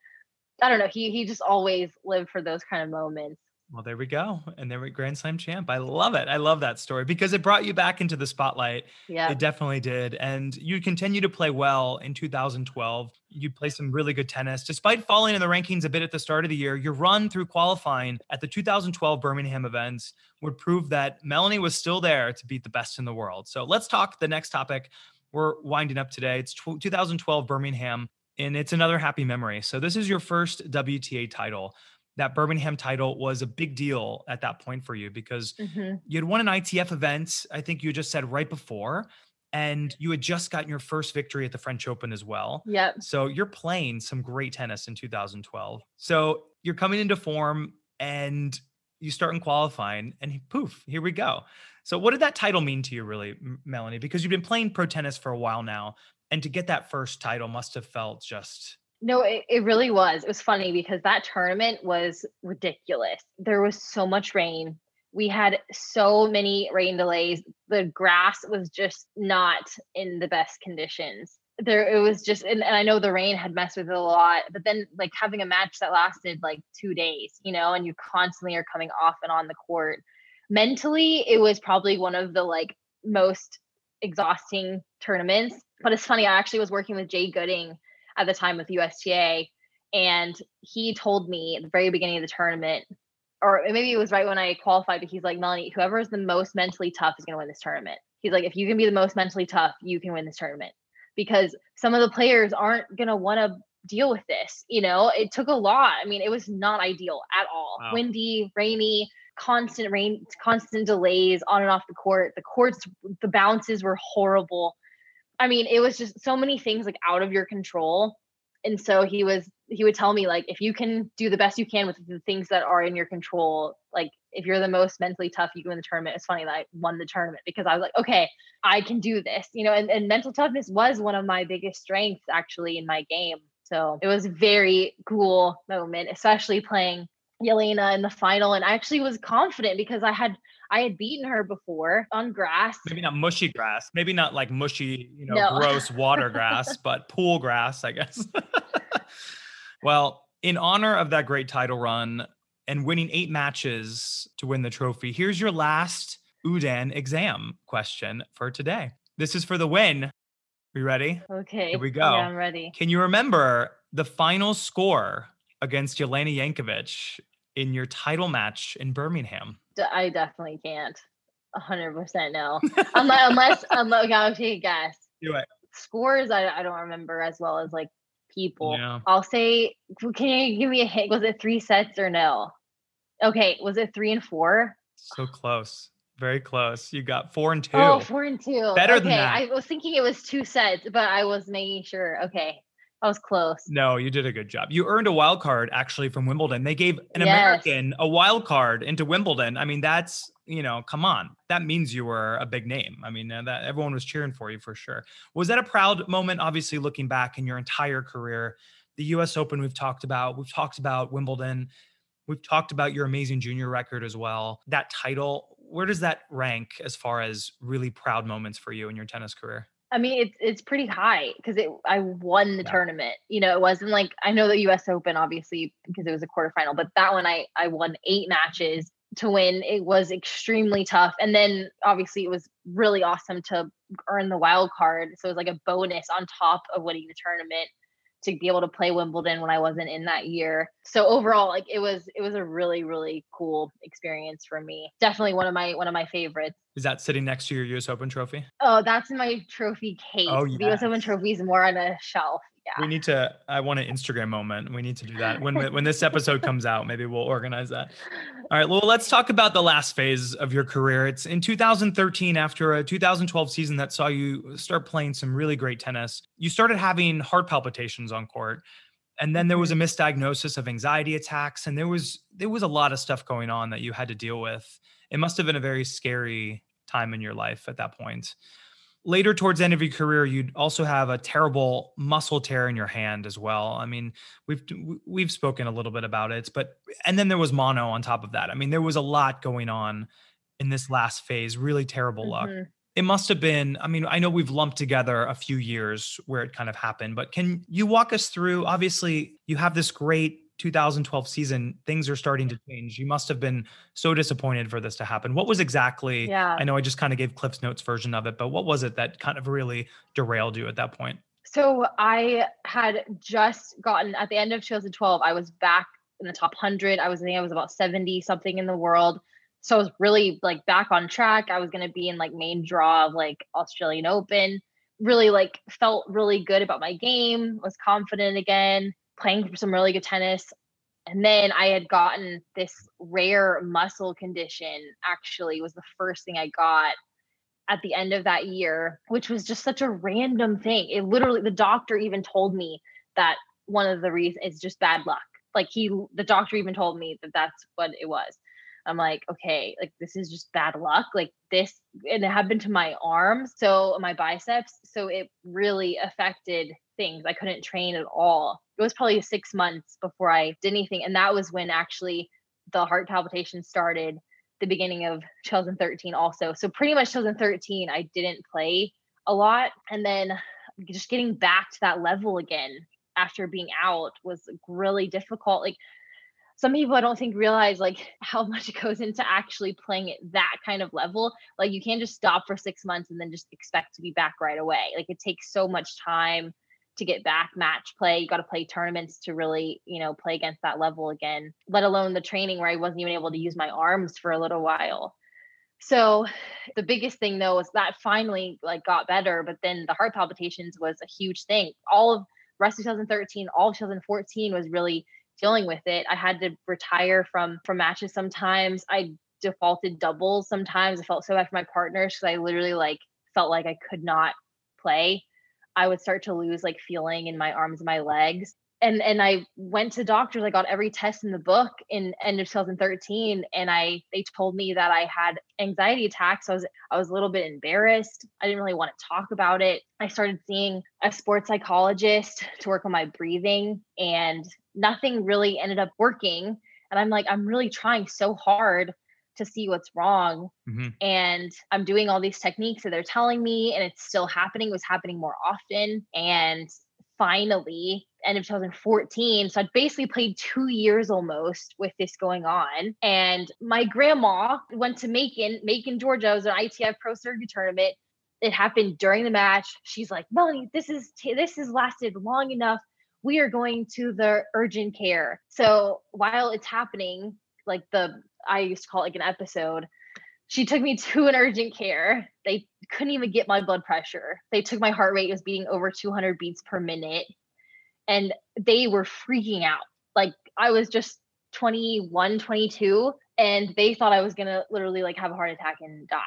I don't know, he he just always lived for those kind of moments. Well, there we go. And there we Grand Slam champ. I love it. I love that story because it brought you back into the spotlight. Yeah. It definitely did. And you continue to play well in 2012. You play some really good tennis. Despite falling in the rankings a bit at the start of the year, your run through qualifying at the 2012 Birmingham events would prove that Melanie was still there to beat the best in the world. So let's talk the next topic. We're winding up today. It's 2012 Birmingham and it's another happy memory. So this is your first WTA title that Birmingham title was a big deal at that point for you because mm-hmm. you had won an ITF event, I think you just said right before, and you had just gotten your first victory at the French Open as well. Yep. So you're playing some great tennis in 2012. So you're coming into form and you start in qualifying, and poof, here we go. So, what did that title mean to you, really, Melanie? Because you've been playing pro tennis for a while now, and to get that first title must have felt just No, it, it really was. It was funny because that tournament was ridiculous. There was so much rain. We had so many rain delays. The grass was just not in the best conditions. There it was just and, and I know the rain had messed with it a lot, but then like having a match that lasted like two days, you know, and you constantly are coming off and on the court. Mentally, it was probably one of the like most exhausting tournaments. But it's funny, I actually was working with Jay Gooding at the time with USTA, and he told me at the very beginning of the tournament, or maybe it was right when I qualified, but he's like, Melanie, whoever is the most mentally tough is going to win this tournament. He's like, if you can be the most mentally tough, you can win this tournament because some of the players aren't going to want to deal with this. You know, it took a lot. I mean, it was not ideal at all. Wow. Windy, rainy, constant rain, constant delays on and off the court. The courts, the bounces were horrible. I mean, it was just so many things like out of your control. And so he was he would tell me like if you can do the best you can with the things that are in your control, like if you're the most mentally tough, you can win the tournament. It's funny that I won the tournament because I was like, okay, I can do this, you know, and, and mental toughness was one of my biggest strengths actually in my game. So it was very cool moment, especially playing Jelena in the final. And I actually was confident because I had I had beaten her before on grass. Maybe not mushy grass. Maybe not like mushy, you know, no. gross water grass, but pool grass, I guess. well, in honor of that great title run and winning eight matches to win the trophy, here's your last Oudin exam question for today. This is for the win. Are you ready? Okay. Here we go. Yeah, I'm ready. Can you remember the final score against Jelena Jankovic in your title match in Birmingham? I definitely can't. hundred percent no. unless, unless, unless okay, I'll take a guess. Do it. Scores, I, I don't remember as well as like people. Yeah. I'll say, can you give me a hint? Was it three sets or no? Okay, was it three and four? So close. Very close. You got four and two. Oh, four and two. Better okay, than that. I was thinking it was two sets, but I was making sure. Okay. I was close. No, you did a good job. You earned a wild card actually from Wimbledon. They gave an yes. American a wild card into Wimbledon. I mean, that's you know, come on, that means you were a big name. I mean, uh, that everyone was cheering for you for sure. Was that a proud moment? Obviously, looking back in your entire career, the U.S. Open we've talked about, we've talked about Wimbledon, we've talked about your amazing junior record as well. That title, where does that rank as far as really proud moments for you in your tennis career? I mean, it's it's pretty high because it I won the yeah. tournament. You know, it wasn't like I know the U.S. Open obviously because it was a quarterfinal, but that one I I won eight matches to win. It was extremely tough, and then obviously it was really awesome to earn the wild card. So it was like a bonus on top of winning the tournament to be able to play Wimbledon when I wasn't in that year. So overall, like it was it was a really really cool experience for me. Definitely one of my one of my favorites. Is that sitting next to your US Open trophy? Oh, that's in my trophy case. Oh, yes. The US Open trophy is more on a shelf. Yeah. We need to. I want an Instagram moment. We need to do that when when this episode comes out. Maybe we'll organize that. All right. Well, let's talk about the last phase of your career. It's in 2013, after a 2012 season that saw you start playing some really great tennis. You started having heart palpitations on court, and then there was a mm-hmm. misdiagnosis of anxiety attacks, and there was there was a lot of stuff going on that you had to deal with. It must have been a very scary time in your life at that point later towards the end of your career you'd also have a terrible muscle tear in your hand as well. I mean we've we've spoken a little bit about it but and then there was mono on top of that. I mean there was a lot going on in this last phase really terrible mm-hmm. luck it must have been i mean i know we've lumped together a few years where it kind of happened but can you walk us through obviously you have this great 2012 season, things are starting to change. You must have been so disappointed for this to happen. What was exactly, yeah. I know I just kind of gave Cliff's Notes version of it, but what was it that kind of really derailed you at that point? So I had just gotten at the end of 2012, I was back in the top 100. I was, I think I was about 70 something in the world. So I was really like back on track. I was going to be in like main draw of like Australian Open. Really like felt really good about my game, was confident again playing some really good tennis. And then I had gotten this rare muscle condition, actually, was the first thing I got at the end of that year, which was just such a random thing. It literally, the doctor even told me that one of the reasons is just bad luck. Like he, the doctor even told me that that's what it was. I'm like, okay, like this is just bad luck. Like this, and it happened to my arms, so my biceps. So it really affected things. I couldn't train at all. It was probably six months before I did anything. And that was when actually the heart palpitation started the beginning of 2013 also. So pretty much 2013, I didn't play a lot. And then just getting back to that level again after being out was really difficult. Like some people I don't think realize like how much it goes into actually playing at that kind of level. Like you can't just stop for six months and then just expect to be back right away. Like it takes so much time to get back match play. You got to play tournaments to really, you know, play against that level again, let alone the training where I wasn't even able to use my arms for a little while. So the biggest thing though is that finally like got better, but then the heart palpitations was a huge thing. All of rest of 2013, all of 2014 was really dealing with it. I had to retire from from matches sometimes. I defaulted doubles sometimes. I felt so bad for my partners because I literally like felt like I could not play. I would start to lose like feeling in my arms and my legs. And and I went to doctors. I got every test in the book in end of 2013, and I they told me that I had anxiety attacks. So I was I was a little bit embarrassed. I didn't really want to talk about it. I started seeing a sports psychologist to work on my breathing, and nothing really ended up working. And I'm like, I'm really trying so hard to see what's wrong. Mm-hmm. And I'm doing all these techniques that they're telling me, and it's still happening, it was happening more often. And finally, end of 2014. So I'd basically played two years almost with this going on. And my grandma went to Macon, Macon, Georgia. It was an ITF Pro Circuit tournament. It happened during the match. She's like, Melanie, this is t- this has lasted long enough we are going to the urgent care. So while it's happening, like the I used to call it like an episode, she took me to an urgent care. They couldn't even get my blood pressure. They took my heart rate it was beating over 200 beats per minute. And they were freaking out. Like I was just 21, 22, and they thought I was gonna literally like have a heart attack and die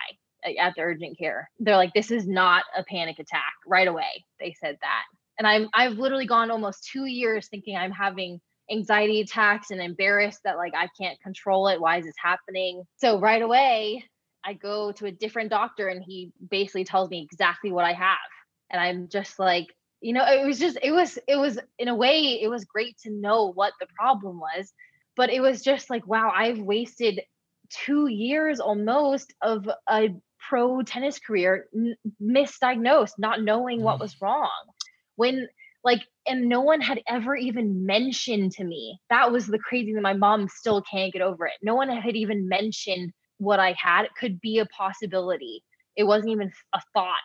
uh, at the urgent care. They're like, this is not a panic attack right away. They said that and i'm i've literally gone almost two years thinking i'm having anxiety attacks and embarrassed that like i can't control it why is this happening so right away i go to a different doctor and he basically tells me exactly what i have and i'm just like you know it was just it was it was in a way it was great to know what the problem was but it was just like wow i've wasted two years almost of a pro tennis career n- misdiagnosed not knowing what mm. was wrong when like and no one had ever even mentioned to me that was the crazy thing my mom still can't get over it no one had even mentioned what i had it could be a possibility it wasn't even a thought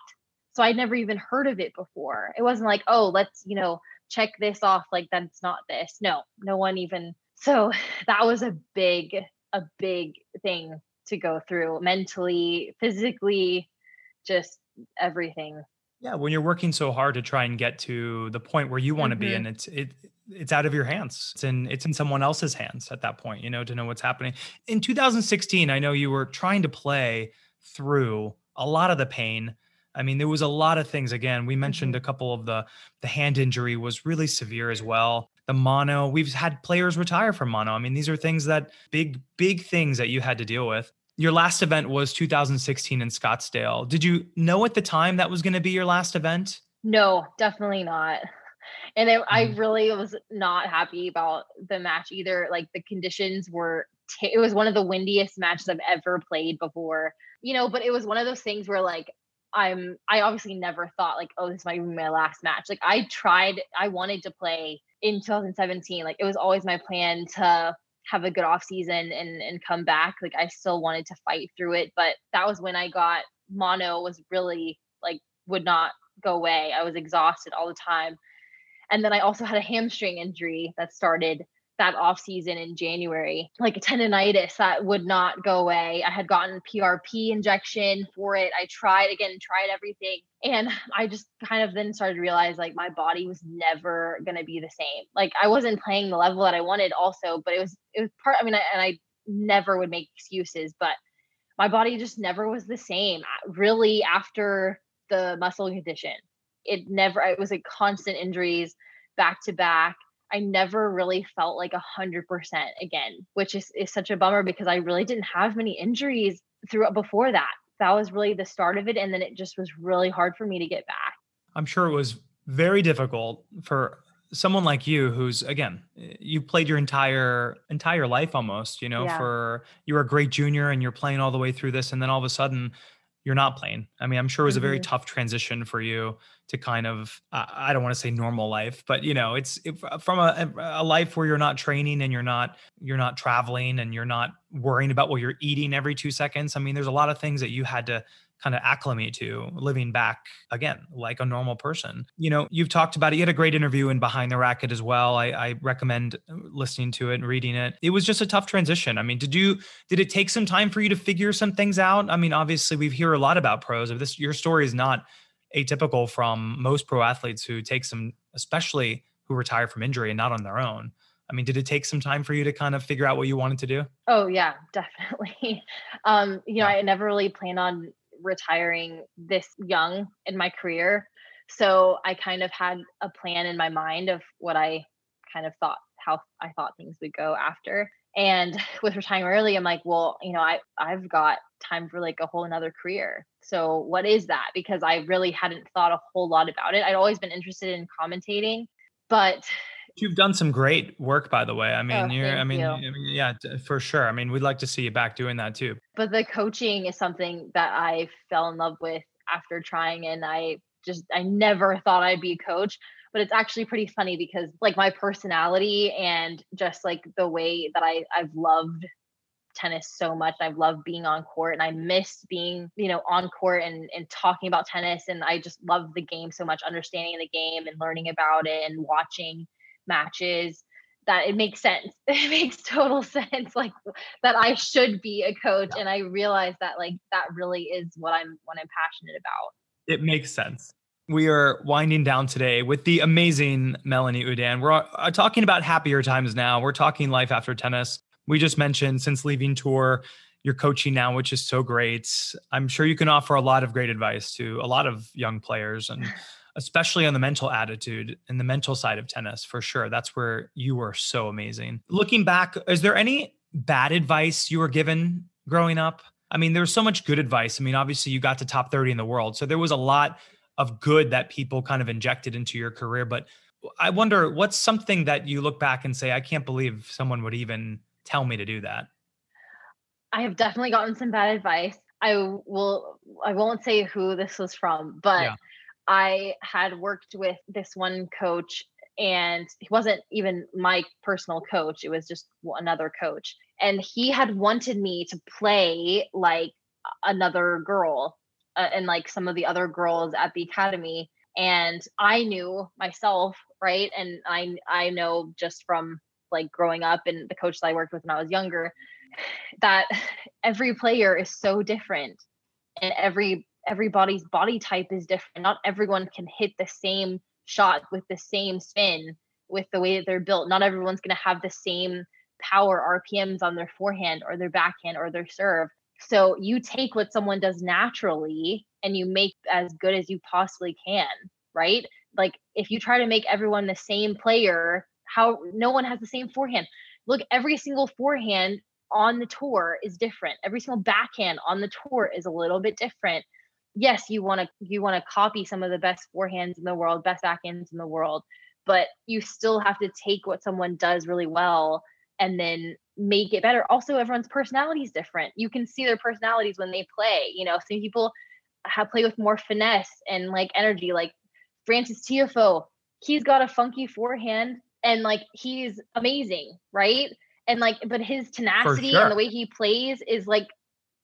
so i'd never even heard of it before it wasn't like oh let's you know check this off like that's not this no no one even so that was a big a big thing to go through mentally physically just everything yeah, when you're working so hard to try and get to the point where you want to mm-hmm. be, and it's it it's out of your hands. It's in it's in someone else's hands at that point, you know, to know what's happening. In 2016, I know you were trying to play through a lot of the pain. I mean, there was a lot of things. Again, we mentioned mm-hmm. a couple of the the hand injury was really severe as well. The mono, we've had players retire from mono. I mean, these are things that big, big things that you had to deal with your last event was 2016 in Scottsdale. Did you know at the time that was going to be your last event? No, definitely not. And it, I mm. really was not happy about the match either. Like the conditions were, t- it was one of the windiest matches I've ever played before, you know, but it was one of those things where like, I'm, I obviously never thought like, oh, this might be my last match. Like I tried, I wanted to play in 2017. Like it was always my plan to have a good off season and and come back like i still wanted to fight through it but that was when i got mono was really like would not go away i was exhausted all the time and then i also had a hamstring injury that started that off season in January, like a tendonitis that would not go away. I had gotten PRP injection for it. I tried again, tried everything. And I just kind of then started to realize like my body was never going to be the same. Like I wasn't playing the level that I wanted also, but it was, it was part, I mean, I, and I never would make excuses, but my body just never was the same uh, really after the muscle condition. It never, it was like constant injuries back to back I never really felt like a hundred percent again, which is, is such a bummer because I really didn't have many injuries throughout before that. That was really the start of it. And then it just was really hard for me to get back. I'm sure it was very difficult for someone like you who's again you played your entire entire life almost you know Yeah. for you were a great junior and you're playing all the way through this and then all of a sudden you're not playing i mean i'm sure it was a very Mhm. tough transition for you to kind of uh, i don't want to say normal life but you know it's it, from a, a life where you're not training and you're not you're not traveling and you're not worrying about what you're eating every two seconds i mean there's a lot of things that you had to kind of acclimate to living back again like a normal person. You know you've talked about it. You had a great interview in behind the racket as well. I, I recommend listening to it and reading it. It was just a tough transition. I mean did you did it take some time for you to figure some things out? I mean obviously we hear a lot about pros. Of this your story is not atypical from most pro athletes who take some especially who retire from injury and not on their own. I mean did it take some time for you to kind of figure out what you wanted to do? Oh yeah, definitely. Um, you know, Yeah. I never really planned on retiring this young in my career. So I kind of had a plan in my mind of what I kind of thought how I thought things would go after. And with retiring early, I'm like, well, you know, I I've got time for like a whole another career. So what is that? Because I really hadn't thought a whole lot about it. I'd always been interested in commentating, but You've done some great work, by the way. I mean, Oh, you're, I mean, you. I mean, yeah, for sure. I mean, we'd like to see you back doing that too. but the coaching is something that I fell in love with after trying and I just I never thought I'd be a coach but it's actually pretty funny because like my personality and just like the way that I I've loved tennis so much and I've loved being on court and I miss being you know on court and and talking about tennis and I just love the game so much understanding the game and learning about it and watching matches that it makes sense. It makes total sense. Like that I should be a coach. And I realize that like that really is what I'm what I'm passionate about. It makes sense. We are winding down today with the amazing Melanie Oudin. We're uh, talking about happier times now. We're talking life after tennis. We just mentioned since leaving tour, you're coaching now, which is so great. I'm sure you can offer a lot of great advice to a lot of young players and especially on the mental attitude and the mental side of tennis for sure. That's where you were so amazing. Looking back, is there any bad advice you were given growing up? I mean, there was so much good advice. I mean, obviously you got to top 30 in the world. So there was a lot of good that people kind of injected into your career. But I wonder what's something that you look back and say, I can't believe someone would even tell me to do that. I have definitely gotten some bad advice. I will I won't say who this was from, but Yeah. I had worked with this one coach and he wasn't even my personal coach. It was just another coach. And he had wanted me to play like another girl uh, and like some of the other girls at the academy and I knew myself, right? And I I know just from like growing up and the coach that I worked with when I was younger that every player is so different and every everybody's body type is different. Not everyone can hit the same shot with the same spin with the way that they're built. Not everyone's going to have the same power RPMs on their forehand or their backhand or their serve. So you take what someone does naturally and you make as good as you possibly can, right? Like if you try to make everyone the same player, how no one has the same forehand. Look, every single forehand on the tour is different. Every single backhand on the tour is a little bit different. Yes, you want to you want to copy some of the best forehands in the world, best backhands in the world, but you still have to take what someone does really well and then make it better. Also, everyone's personality is different. You can see their personalities when they play. You know, some people have play with more finesse and like energy. Like Frances Tiafoe, he's got a funky forehand and like he's amazing, right? And like, but his tenacity sure. and the way he plays is like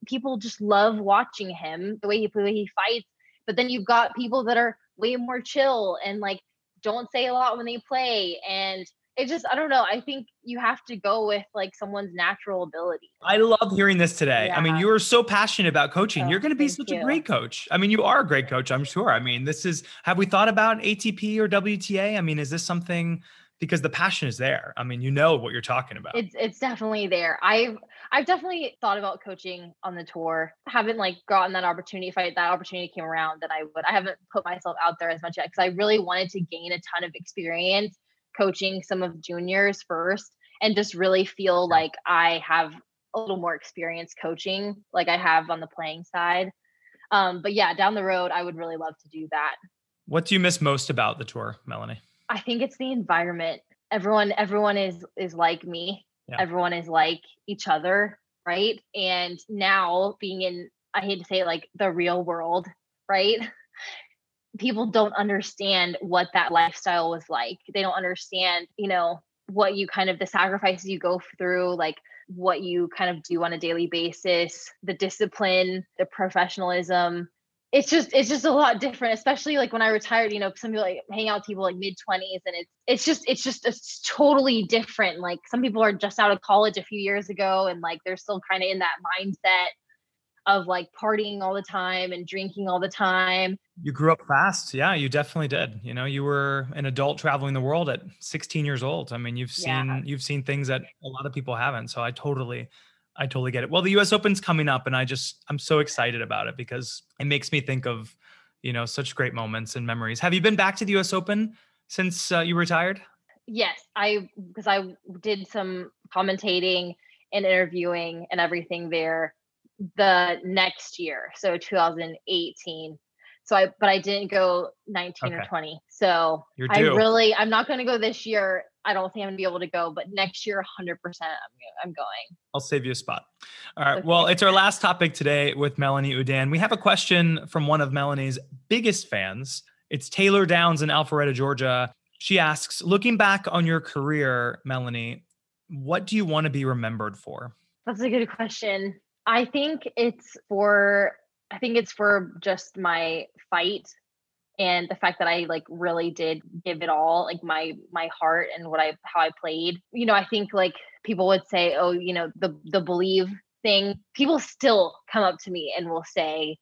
people just love watching him. The way he the way he fights. But then you've got people that are way more chill and like don't say a lot when they play and it just I don't know. I think you have to go with like someone's natural ability. I love hearing this today. I mean, you are so passionate about coaching. Oh, You're going to be such a great coach. I mean, you are a great coach, I'm sure. I mean, this is, have we thought about ATP or WTA? I mean, is this something because the passion is there? I mean, you know what you're talking about. It's it's definitely there. I've I've definitely thought about coaching on the tour. Haven't like gotten that opportunity. If I, that opportunity came around, then I would. I haven't put myself out there as much yet because I really wanted to gain a ton of experience coaching some of juniors first and just really feel like I have a little more experience coaching like I have on the playing side. Um, but yeah, down the road, I would really love to do that. What do you miss most about the tour, Melanie? I think it's the environment. Everyone, everyone is is like me. Yeah. Everyone is like each other, right? And now being in, I hate to say it, like the real world, right? People don't understand what that lifestyle was like. They don't understand, you know, what you kind of the sacrifices you go through, like what you kind of do on a daily basis, the discipline, the professionalism, it's just it's just a lot different especially like when i retired you know some people like hang out with people like mid 20s and it's it's just it's just it's totally different. Like some people are just out of college a few years ago and like they're still kind of in that mindset of like partying all the time and drinking all the time. You grew up fast. Yeah you definitely did. You know you were an adult traveling the world at 16 years old. I mean you've seen yeah. you've seen things that a lot of people haven't so i totally I totally get it. Well, the US Open's coming up and I just I'm so excited about it because it makes me think of, you know, such great moments and memories. Have you been back to the US Open since uh, you retired? Yes, I because I did some commentating and interviewing and everything there the next year, so 2018. So I but I didn't go 19 okay. or 20. So I really I'm not going to go this year I don't think I'm gonna be able to go, but next year, 100%, I'm, I'm going. I'll save you a spot. All right. Okay. Well, it's our last topic today with Melanie Oudin. We have a question from one of Melanie's biggest fans. It's Taylor Downs in Alpharetta, Georgia. She asks, looking back on your career, Melanie, what do you want to be remembered for? That's a good question. I think it's for I think it's for just my fight and the fact that I like really did give it all, like my my heart and what I how I played. You know, I think like people would say, "Oh, you know, the the believe thing." People still come up to me and will say,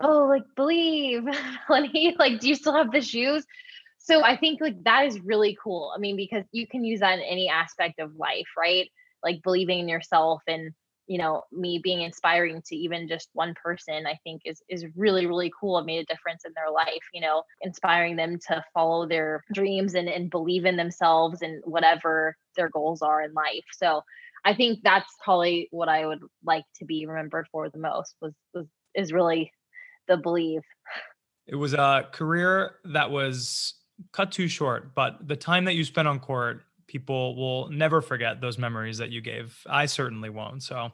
"Oh, like believe." Lenny, like, do you still have the shoes? So I think like that is really cool. I mean, because you can use that in any aspect of life, right? Like believing in yourself and you know me being inspiring to even just one person i think is is really really cool. It made a difference in their life you know inspiring them to follow their dreams and, and believe in themselves and whatever their goals are in life. So i think that's probably what i would like to be remembered for the most was was is really the believe it was a career that was cut too short but the time that you spent on court people will never forget those memories that you gave. I certainly won't. So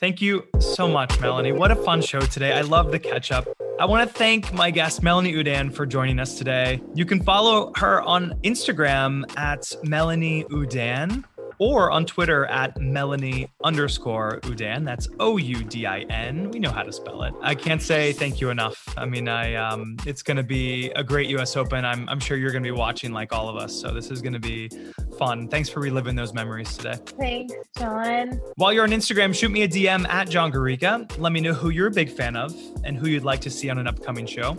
thank you so much, Melanie. What a fun show today. I love the catch up. I want to thank my guest, Melanie Oudin, for joining us today. You can follow her on Instagram at Melanie Oudin or on Twitter at Melanie underscore Oudin. That's O U D I N. We know how to spell it. I can't say thank you enough. I mean, I um, it's going to be a great U.S. Open. I'm I'm sure you're going to be watching like all of us. So this is going to be fun. Thanks for reliving those memories today. Thanks, John. While you're on Instagram, shoot me a DM at John Garica. Let me know who you're a big fan of and who you'd like to see on an upcoming show.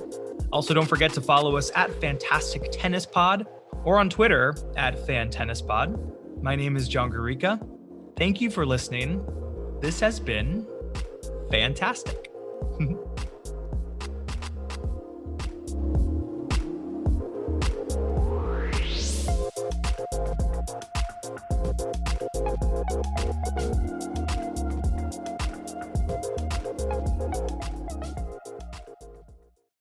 Also, don't forget to follow us at Fantastic Tennis Pod or on Twitter at Fan Tennis Pod. My name is John Garica. Thank you for listening. This has been fantastic.